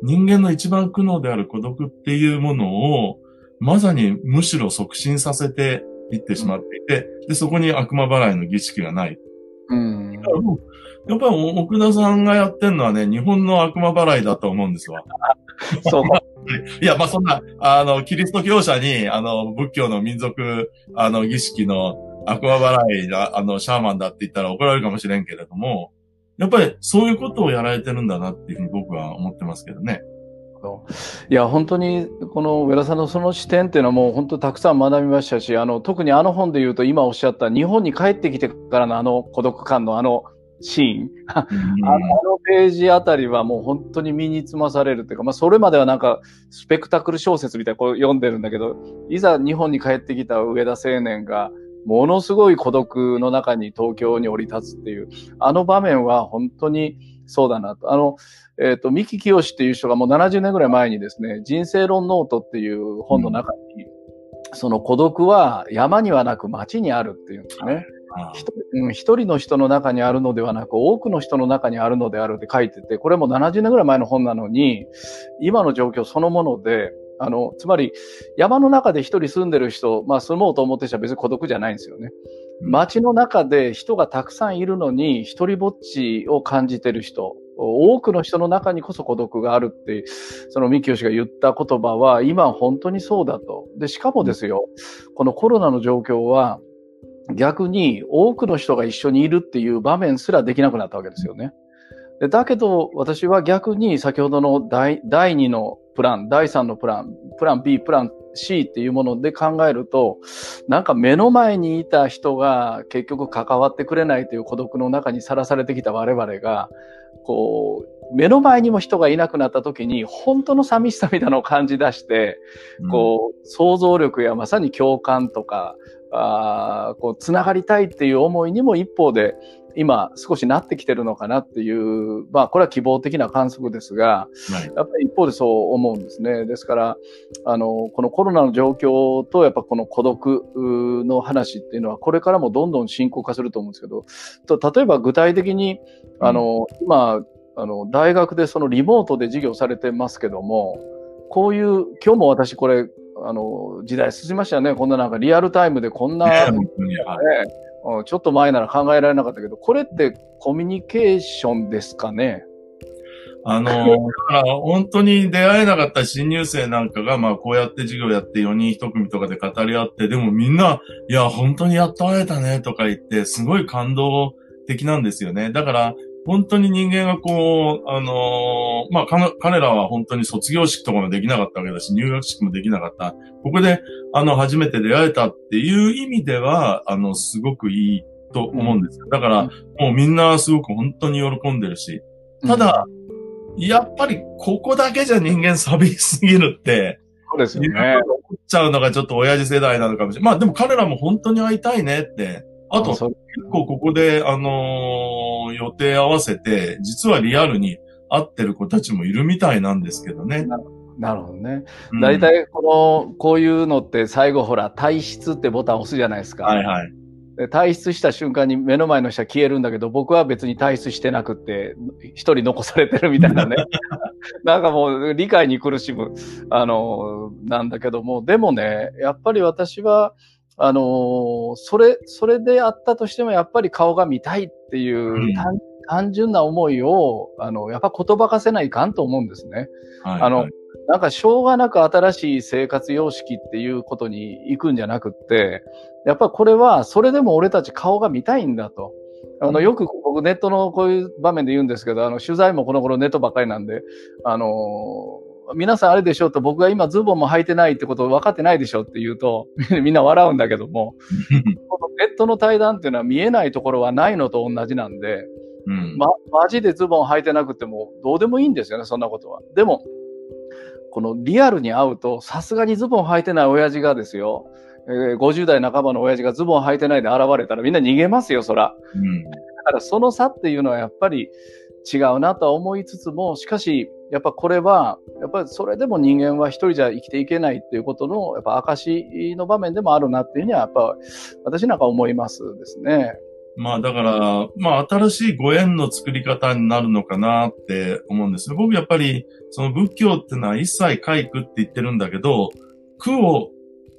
人間の一番苦悩である孤独っていうものを、まさにむしろ促進させていってしまっていて、で、そこに悪魔払いの儀式がない。うん。やっぱり奥田さんがやってるのはね、日本の悪魔払いだと思うんですわ。そう。いや、まあそんな、あの、キリスト教者に、あの、仏教の民族、あの、儀式の悪魔払いが、あの、シャーマンだって言ったら怒られるかもしれんけれども、やっぱりそういうことをやられてるんだなっていうふうに僕は思ってますけどね。いや、本当に、この上田さんのその視点っていうのはもう本当たくさん学びましたし、あの、特にあの本で言うと今おっしゃった日本に帰ってきてからのあの孤独感のあのシーン、あのページあたりはもう本当に身につまされるっていうか、まあそれまではなんかスペクタクル小説みたいなこう読んでるんだけど、いざ日本に帰ってきた上田青年が、ものすごい孤独の中に東京に降り立つっていう、あの場面は本当にそうだなと。あの、えっ、ー、と、三木清っていう人がもう70年ぐらい前にですね、人生論ノートっていう本の中に、うん、その孤独は山にはなく街にあるっていうんですね。一人の人の中にあるのではなく、多くの人の中にあるのであるって書いてて、これも70年ぐらい前の本なのに、今の状況そのもので、あの、つまり、山の中で一人住んでる人、まあ住もうと思って人は別に孤独じゃないんですよね。街の中で人がたくさんいるのに、一人ぼっちを感じてる人、多くの人の中にこそ孤独があるって、その三木が言った言葉は、今本当にそうだと。で、しかもですよ、このコロナの状況は、逆に多くの人が一緒にいるっていう場面すらできなくなったわけですよね。でだけど、私は逆に先ほどの第第2のプラン、第3のプラン、プラン B、プラン C っていうもので考えると、なんか目の前にいた人が結局関わってくれないという孤独の中にさらされてきた我々が、こう、目の前にも人がいなくなった時に、本当の寂しさみたいなのを感じ出して、こう、想像力やまさに共感とか、あこう、つながりたいっていう思いにも一方で、今少しなってきてるのかなっていう、まあこれは希望的な観測ですが、はい、やっぱり一方でそう思うんですね。ですから、あの、このコロナの状況とやっぱこの孤独の話っていうのはこれからもどんどん深刻化すると思うんですけど、と例えば具体的に、あの、うん、今、あの、大学でそのリモートで授業されてますけども、こういう、今日も私これ、あの、時代進みましたよね。こんななんかリアルタイムでこんな、ね、ちょっと前なら考えられなかったけど、これってコミュニケーションですかね？あの、本当に出会えなかった新入生なんかが、まあこうやって授業やって4人1組とかで語り合って、でもみんな、いや、本当にやっと会えたねとか言って、すごい感動的なんですよね。だから、本当に人間がこう、あのー、まあ、彼らは本当に卒業式とかもできなかったわけだし、入学式もできなかった。ここで、あの、初めて出会えたっていう意味では、あの、すごくいいと思うんですよ。だから、もうみんなすごく本当に喜んでるし。ただ、うん、やっぱりここだけじゃ人間寂しすぎるって、そうですよね。思っちゃうのがちょっと親父世代なのかもしれない。まあでも彼らも本当に会いたいねって。あと、結構ここで、あのー、予定合わせて、実はリアルに会ってる子たちもいるみたいなんですけどね。なるほどね。大体、この、こういうのって最後ほら、退出ってボタン押すじゃないですか。はいはい。退出した瞬間に目の前の人は消えるんだけど、僕は別に退出してなくて、一人残されてるみたいなね。なんかもう理解に苦しむ、あの、なんだけども、でもね、やっぱり私は、あのー、それ、それであったとしても、やっぱり顔が見たいっていう、うん、単純な思いを、あの、やっぱ言葉化せないかんと思うんですね。はい、あの、なんかしょうがなく新しい生活様式っていうことに行くんじゃなくって、やっぱこれはそれでも俺たち顔が見たいんだと。あの、よく僕ネットのこういう場面で言うんですけど、あの、取材もこの頃ネットばっかりなんで、あの皆さんあれでしょうと僕が今ズボンも履いてないってこと分かってないでしょって言うと、みんな笑うんだけども、このネットの対談っていうのは見えないところはないのと同じなんで、うん、ま、マジでズボン履いてなくてもどうでもいいんですよね、そんなことは。でも、このリアルに会うと、さすがにズボン履いてない親父がですよ、えー、50代半ばの親父がズボン履いてないで現れたらみんな逃げますよ、そら。うん、だからその差っていうのはやっぱり違うなとは思いつつも、しかし、やっぱこれは、やっぱりそれでも人間は一人じゃ生きていけないっていうことの、やっぱ証の場面でもあるなっていうには、やっぱ私なんか思いますですね。まあだから、まあ新しいご縁の作り方になるのかなって思うんですよ。僕やっぱり、その仏教ってのは一切回苦って言ってるんだけど、苦を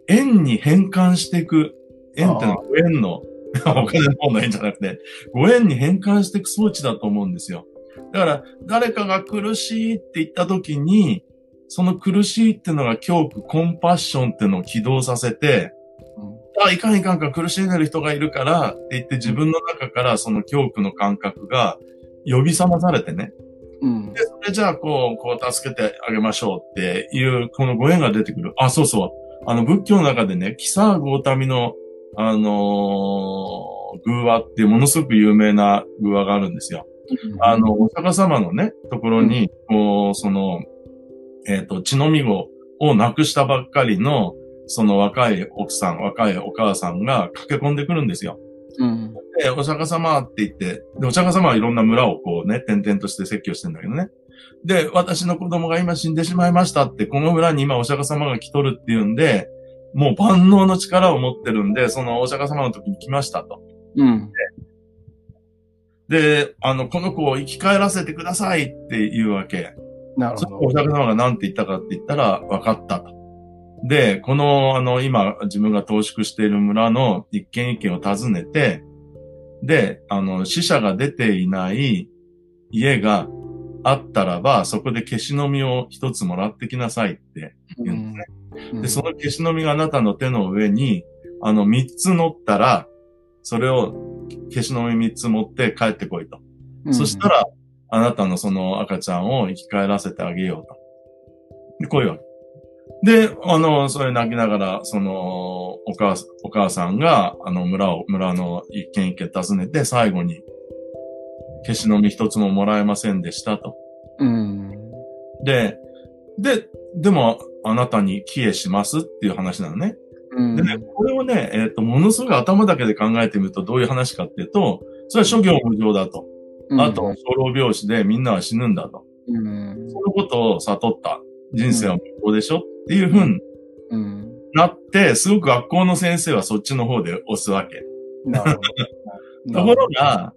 縁に変換していく。縁ってのはご縁の、お金の方の縁じゃなくて、ご縁に変換していく装置だと思うんですよ。だから、誰かが苦しいって言った時に、その苦しいっていうのが恐怖、コンパッションっていうのを起動させて、うん、あ、いかんいかんか苦しんでる人がいるからって言って自分の中からその恐怖の感覚が呼び覚まされてね。うん、で、それじゃあこう、こう助けてあげましょうっていう、このご縁が出てくる。あ、そうそう。あの仏教の中でね、キサーゴータミの、あのー、偶話ってものすごく有名な偶話があるんですよ。あの、お釈迦様のね、ところに、こう、その、えっ、ー、と、血のみ子を亡くしたばっかりの、その若い奥さん、若いお母さんが駆け込んでくるんですよ。うん、で、お釈迦様って言って、で、お釈迦様はいろんな村をこうね、点々として説教してんだけどね。で、私の子供が今死んでしまいましたって、この村に今お釈迦様が来とるっていうんで、もう万能の力を持ってるんで、そのお釈迦様の時に来ましたと。うん。で、あの、この子を生き返らせてくださいって言うわけ。なるほど。お釈迦様が何て言ったかって言ったら、分かったと。で、この、あの、今、自分が投縮している村の一軒一軒を訪ねて、で、あの、死者が出ていない家があったらば、そこで消しの実を一つもらってきなさいって言うんですね。で、その消しの実があなたの手の上に、あの、三つ乗ったら、それを消しの実三つ持って帰ってこいと。うん、そしたら、あなたのその赤ちゃんを生き返らせてあげようと。で、こういうわけ。で、あの、それ泣きながら、その、お母、お母さんが、あの、村を、村の一軒一軒訪ねて、最後に、消しの実一つももらえませんでしたと。うん。で、で、でも、あなたに帰依しますっていう話なのね。でね、これをね、えっ、ー、と、ものすごい頭だけで考えてみるとどういう話かっていうと、それは諸行無常だと。あと、初老病死でみんなは死ぬんだと。うん、そのことを悟った。人生は無常でしょっていうふうになって、すごく学校の先生はそっちの方で押すわけ。ところが、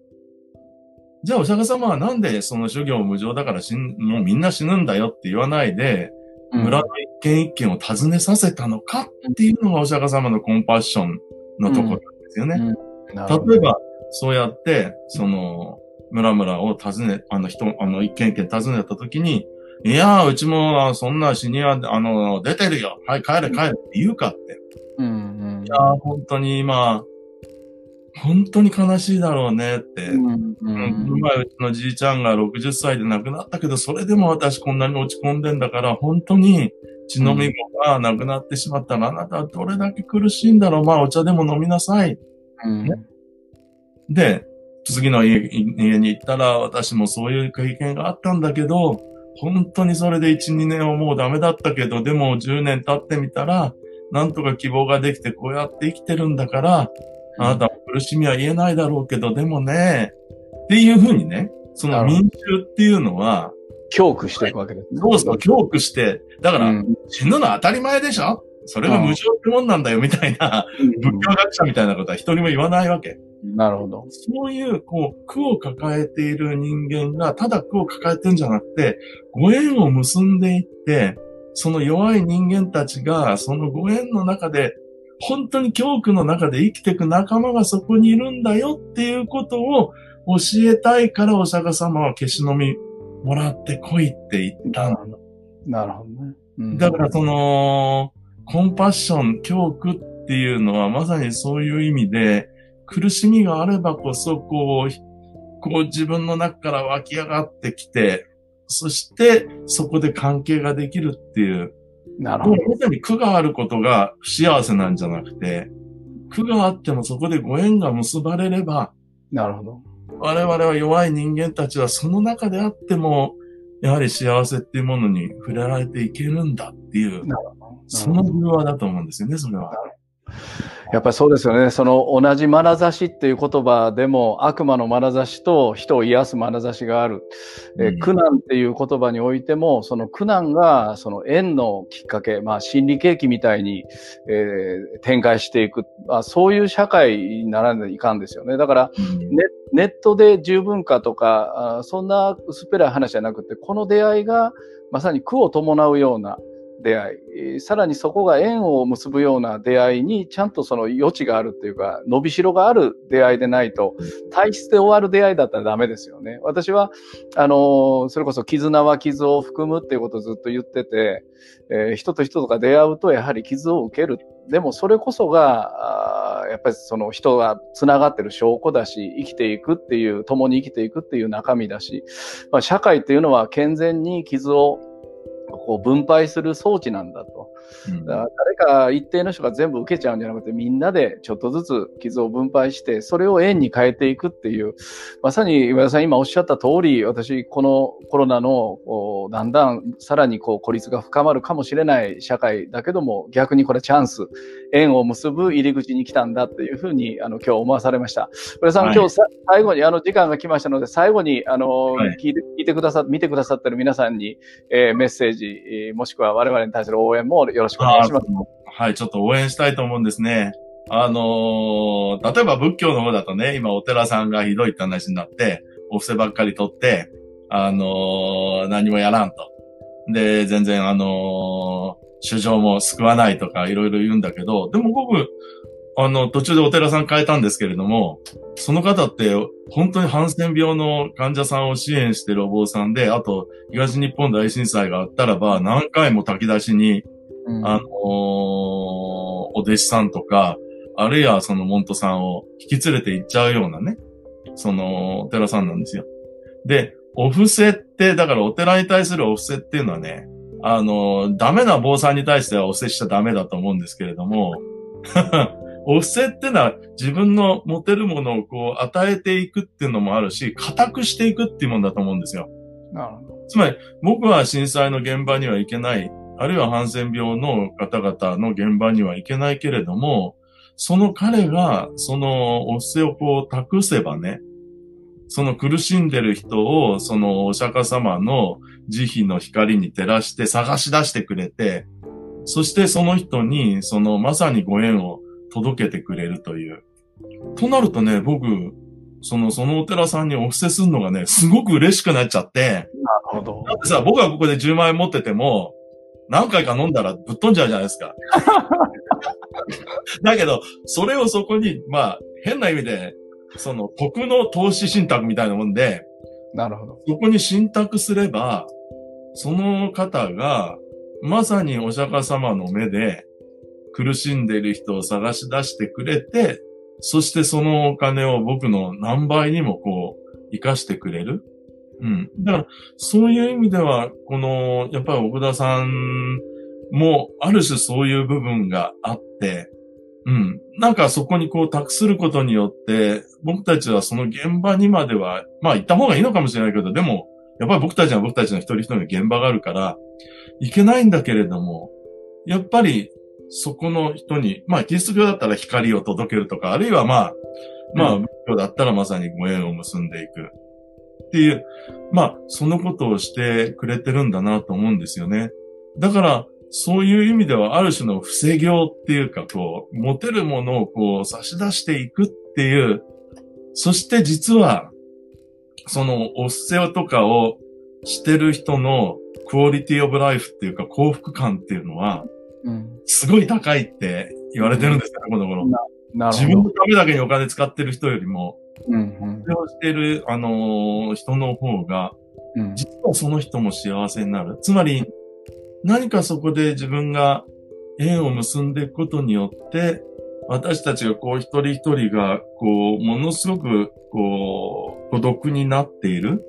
じゃあお釈迦様はなんでその諸行無常だから死ん、もうみんな死ぬんだよって言わないで、村の一軒一軒を訪ねさせたのかっていうのがお釈迦様のコンパッションのところなんですよね。うんうん、例えば、そうやって、その、村々を訪ね、あの人、あの一軒一軒訪ねたときに、いやー、うちもそんな死には、あの、出てるよ。はい、帰れ帰れって言うかって。うんうん、いやー、本当に今、本当に悲しいだろうねって。うん、うん。前うちのじいちゃんが60歳で亡くなったけど、それでも私こんなに落ち込んでんだから、本当に血飲み子が亡くなってしまったら、あなたはどれだけ苦しいんだろう。まあお茶でも飲みなさい。うん、ね、で、次の家家に行ったら、私もそういう経験があったんだけど、本当にそれで1、2年はもうダメだったけど、でも10年経ってみたら、なんとか希望ができてこうやって生きてるんだから、あなたも苦しみは言えないだろうけど、でもね、っていうふうにね、その民衆っていうのは、恐怖していくわけですね。そうそう、恐怖して、だから、うん、死ぬのは当たり前でしょ？それが無常ってもんなんだよ、みたいな、仏教学者みたいなことは一人も言わないわけ。なるほど。そういう、こう、苦を抱えている人間が、ただ苦を抱えてるんじゃなくて、ご縁を結んでいって、その弱い人間たちが、そのご縁の中で本当に恐怖の中で生きていく仲間がそこにいるんだよっていうことを教えたいからお釈迦様は消しのみもらってこいって言ったの。なるほどね。うんだからその、コンパッション、恐怖っていうのはまさにそういう意味で、苦しみがあればこそ、こう、こう自分の中から湧き上がってきて、そしてそこで関係ができるっていう。なるほど。まさに苦があることが不幸せなんじゃなくて、苦があってもそこでご縁が結ばれれば、なるほど。我々は弱い人間たちはその中であっても、やはり幸せっていうものに触れられていけるんだっていう。その理由はだと思うんですよね、それは。やっぱりそうですよね。その同じ眼差しっていう言葉でも悪魔の眼差しと人を癒す眼差しがある。えうん苦難っていう言葉においても、その苦難がその縁のきっかけ、まあ心理景気みたいに、えー展開していく、まあ、そういう社会にならないかんですよね。だからうんネネットで十分かとか、あそんな薄っぺらい話じゃなくて、この出会いがまさに苦を伴うような出会い、さらにそこが縁を結ぶような出会いにちゃんとその余地があるっていうか、伸びしろがある出会いでないと、体質で終わる出会いだったらダメですよね。私は、あのそれこそ絆は傷を含むっていうことをずっと言ってて、えー人と人とか出会うとやはり傷を受ける。でもそれこそが、あーやっぱりその人が繋がってる証拠だし、生きていくっていう、共に生きていくっていう中身だし、まあ、社会っていうのは健全に傷をこう分配する装置なんだと。うんだから誰か一定の人が全部受けちゃうんじゃなくて、みんなでちょっとずつ傷を分配して、それを円に変えていくっていう、まさに岩田さん今おっしゃった通り、私、このコロナの、こうだんだんさらにこう孤立が深まるかもしれない社会だけども、逆にこれチャンス、縁を結ぶ入り口に来たんだっていうふうに、あの、今日思わされました。岩田さん、はい今日さ最後に、あの、時間が来ましたので、最後に、あの、はい聞いて、聞いてくださ、見てくださってる皆さんに、えーメッセージ、えーもしくは我々に対する応援もよろしくお願いします。はい、ちょっと応援したいと思うんですね。あのー例えば仏教の方だとね、今お寺さんがひどいって話になって、お布施ばっかり取って、あのー何もやらんと。で、全然あのー主情も救わないとかいろいろ言うんだけど、でも僕、あの、途中でお寺さん変えたんですけれども、その方って本当にハンセン病の患者さんを支援してるお坊さんで、あと東日本大震災があったらば何回も炊き出しにうんあのーお弟子さんとか、あるいはそのモントさんを引き連れて行っちゃうようなね、そのお寺さんなんですよ。で、お布施って、だからお寺に対するお布施っていうのはね、あのーダメな坊さんに対してはお布施しちゃダメだと思うんですけれども、お布施ってのは自分の持てるものをこう与えていくっていうのもあるし、固くしていくっていうもんだと思うんですよ。なるほど。つまり、僕は震災の現場には行けない、あるいはハンセン病の方々の現場には行けないけれども、その彼が、そのお布施をこう託せばね、その苦しんでる人を、そのお釈迦様の慈悲の光に照らして探し出してくれて、そしてその人に、そのまさにご縁を届けてくれるという。となるとね、僕、その、そのお寺さんにお布施するのがね、すごく嬉しくなっちゃって、なるほどだ。ってさ、僕がここで10万円持ってても、何回か飲んだらぶっ飛んじゃうじゃないですか。だけど、それをそこに、まあ、変な意味で、その、徳の投資信託みたいなもんで、なるほど。そこに信託すれば、その方が、まさにお釈迦様の目で、苦しんでいる人を探し出してくれて、そしてそのお金を僕の何倍にもこう、活かしてくれる。うん。だから、そういう意味では、この、やっぱり奥田さんも、ある種そういう部分があって、うん。なんかそこにこう託することによって、僕たちはその現場にまでは、まあ行った方がいいのかもしれないけど、でも、やっぱり僕たちは僕たちの一人一人の現場があるから、行けないんだけれども、やっぱりそこの人に、まあキリスト教だったら光を届けるとか、あるいはまあ、まあ仏教だったらまさにご縁を結んでいく。っていう、まあ、そのことをしてくれてるんだなと思うんですよね。だから、そういう意味では、ある種の防業っていうか、こう、持てるものをこう、差し出していくっていう、そして実は、その、お布施とかをしてる人のクオリティオブライフっていうか、幸福感っていうのは、うん。すごい高いって言われてるんですよね、この頃。自分。のためだけにお金使ってる人よりも、うんうんそれをしている、あのー人の方が、うん実はその人も幸せになる。つまり、何かそこで自分が縁を結んでいくことによって、私たちがこう一人一人が、こう、ものすごく、こう、孤独になっている。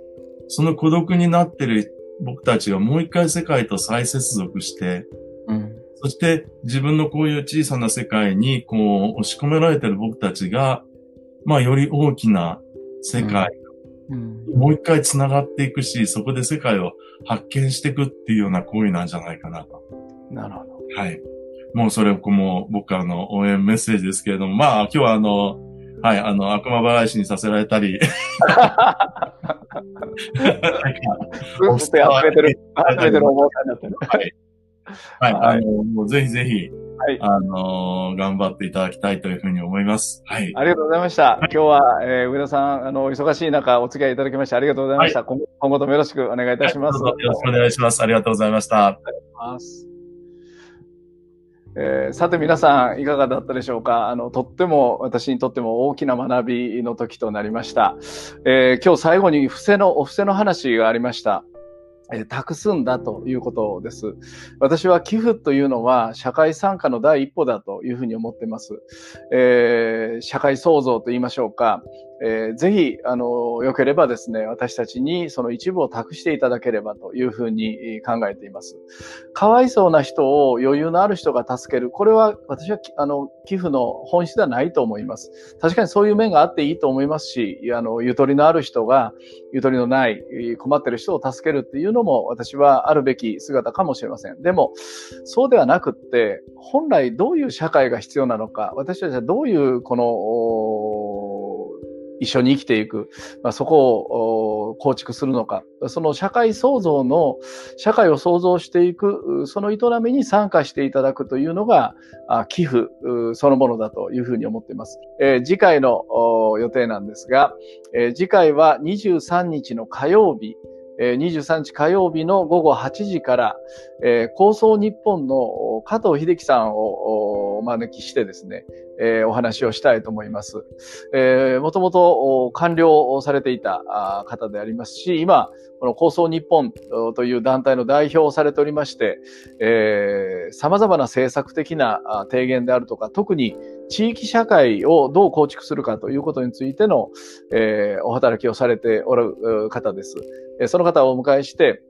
その孤独になっている僕たちがもう一回世界と再接続して、うん、そして自分のこういう小さな世界にこう押し込められている僕たちが、まあより大きな世界、うん、もう一回繋がっていくし、そこで世界を発見していくっていうような行為なんじゃないかなと。なるほど。はい。もうそれも僕からの応援メッセージですけれども、まあ今日はあの、はい、あの、悪魔払いしにさせられたり。うずっと集めてる、集めてる思うになってる。はい。はい、はい、あの、もうぜひぜひ、はい。あのー、頑張っていただきたいというふうに思います。はい。ありがとうございました。はい、今日は、えー、上田さん、あの、忙しい中、お付き合いいただきまして、ありがとうございました。はい、今後ともよろしくお願いいたします。よろしくお願いします。ありがとうございました。ありがとうございます。えー、さて皆さんいかがだったでしょうか？あの、とっても私にとっても大きな学びの時となりました。えー、今日最後に伏せの、お布施の話がありました。え託すんだということです。私は寄付というのは社会参加の第一歩だというふうに思っています。えー、社会創造と言いましょうか。えー、ぜひ、あの、良ければですね、私たちにその一部を託していただければというふうに考えています。かわいそうな人を余裕のある人が助ける。これは私は、あの、寄付の本質ではないと思います。確かにそういう面があっていいと思いますし、あの、ゆとりのある人が、ゆとりのない、困ってる人を助けるっていうのも私はあるべき姿かもしれません。でも、そうではなくって、本来どういう社会が必要なのか、私たちはどういうこの、一緒に生きていく、まあ、そこを構築するのか、その社会創造の、社会を創造していく、その営みに参加していただくというのが、寄付そのものだというふうに思っています。えー、次回の予定なんですが、えー、次回は23日の火曜日、23日火曜日の午後8時から、えー、構想日本の加藤秀樹さんをお招きしてですね、えー、お話をしたいと思います。えー、もともと完了されていた方でありますし、今、この構想日本という団体の代表をされておりまして、えー、様々な政策的な提言であるとか、特に地域社会をどう構築するかということについての、えー、お働きをされておる方です。その方をお迎えして、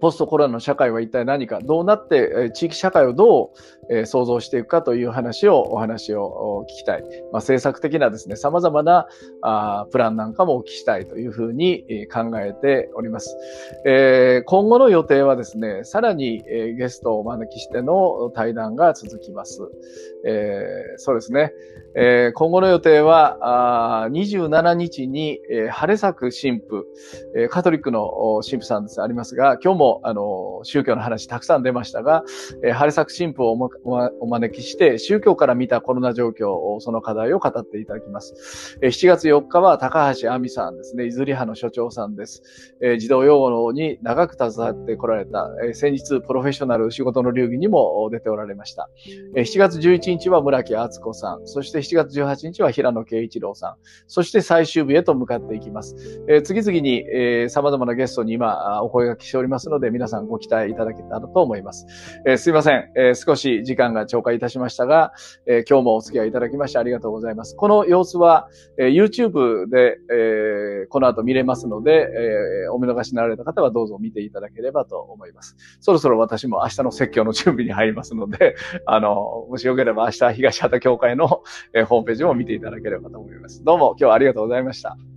ポストコロナの社会は一体何か、どうなって地域社会をどう創造していくかという話を、お話を聞きたい。まあ、政策的なですね、様々なあプランなんかもお聞きしたいというふうに考えております。え、今後の予定はですね、さらにゲストをお招きしての対談が続きます。えー、そうですね。えー、今後の予定は、あ27日に、えー、晴れ咲く神父、えー、カトリックの神父さんです、ありますが、今日も、あの、宗教の話たくさん出ましたが、えー、晴れ咲く神父をお,、ま、お招きして、宗教から見たコロナ状況、その課題を語っていただきます。えー、7月4日は高橋亜美さんですね、いずり派の所長さんです。えー、児童養護に長く携わってこられた、えー、先日プロフェッショナル仕事の流儀にも出ておられました。えー、7月11日日は村木敦子さん、そして7月18日は平野慶一郎さん、そして最終日へと向かっていきます。えー、次々に、えー、様々なゲストに今お声がけしておりますので、皆さんご期待いただけたらと思います。えー、すいません、えー、少し時間が超過いたしましたが、えー、今日もお付き合いいただきましてありがとうございます。この様子は、えー、YouTube で、えー、この後見れますので、えー、お見逃しになられた方はどうぞ見ていただければと思います。そろそろ私も明日の説教の準備に入りますので、あの、もしよければ明日東畑教会の、ホームページも見ていただければと思います。どうも今日はありがとうございました。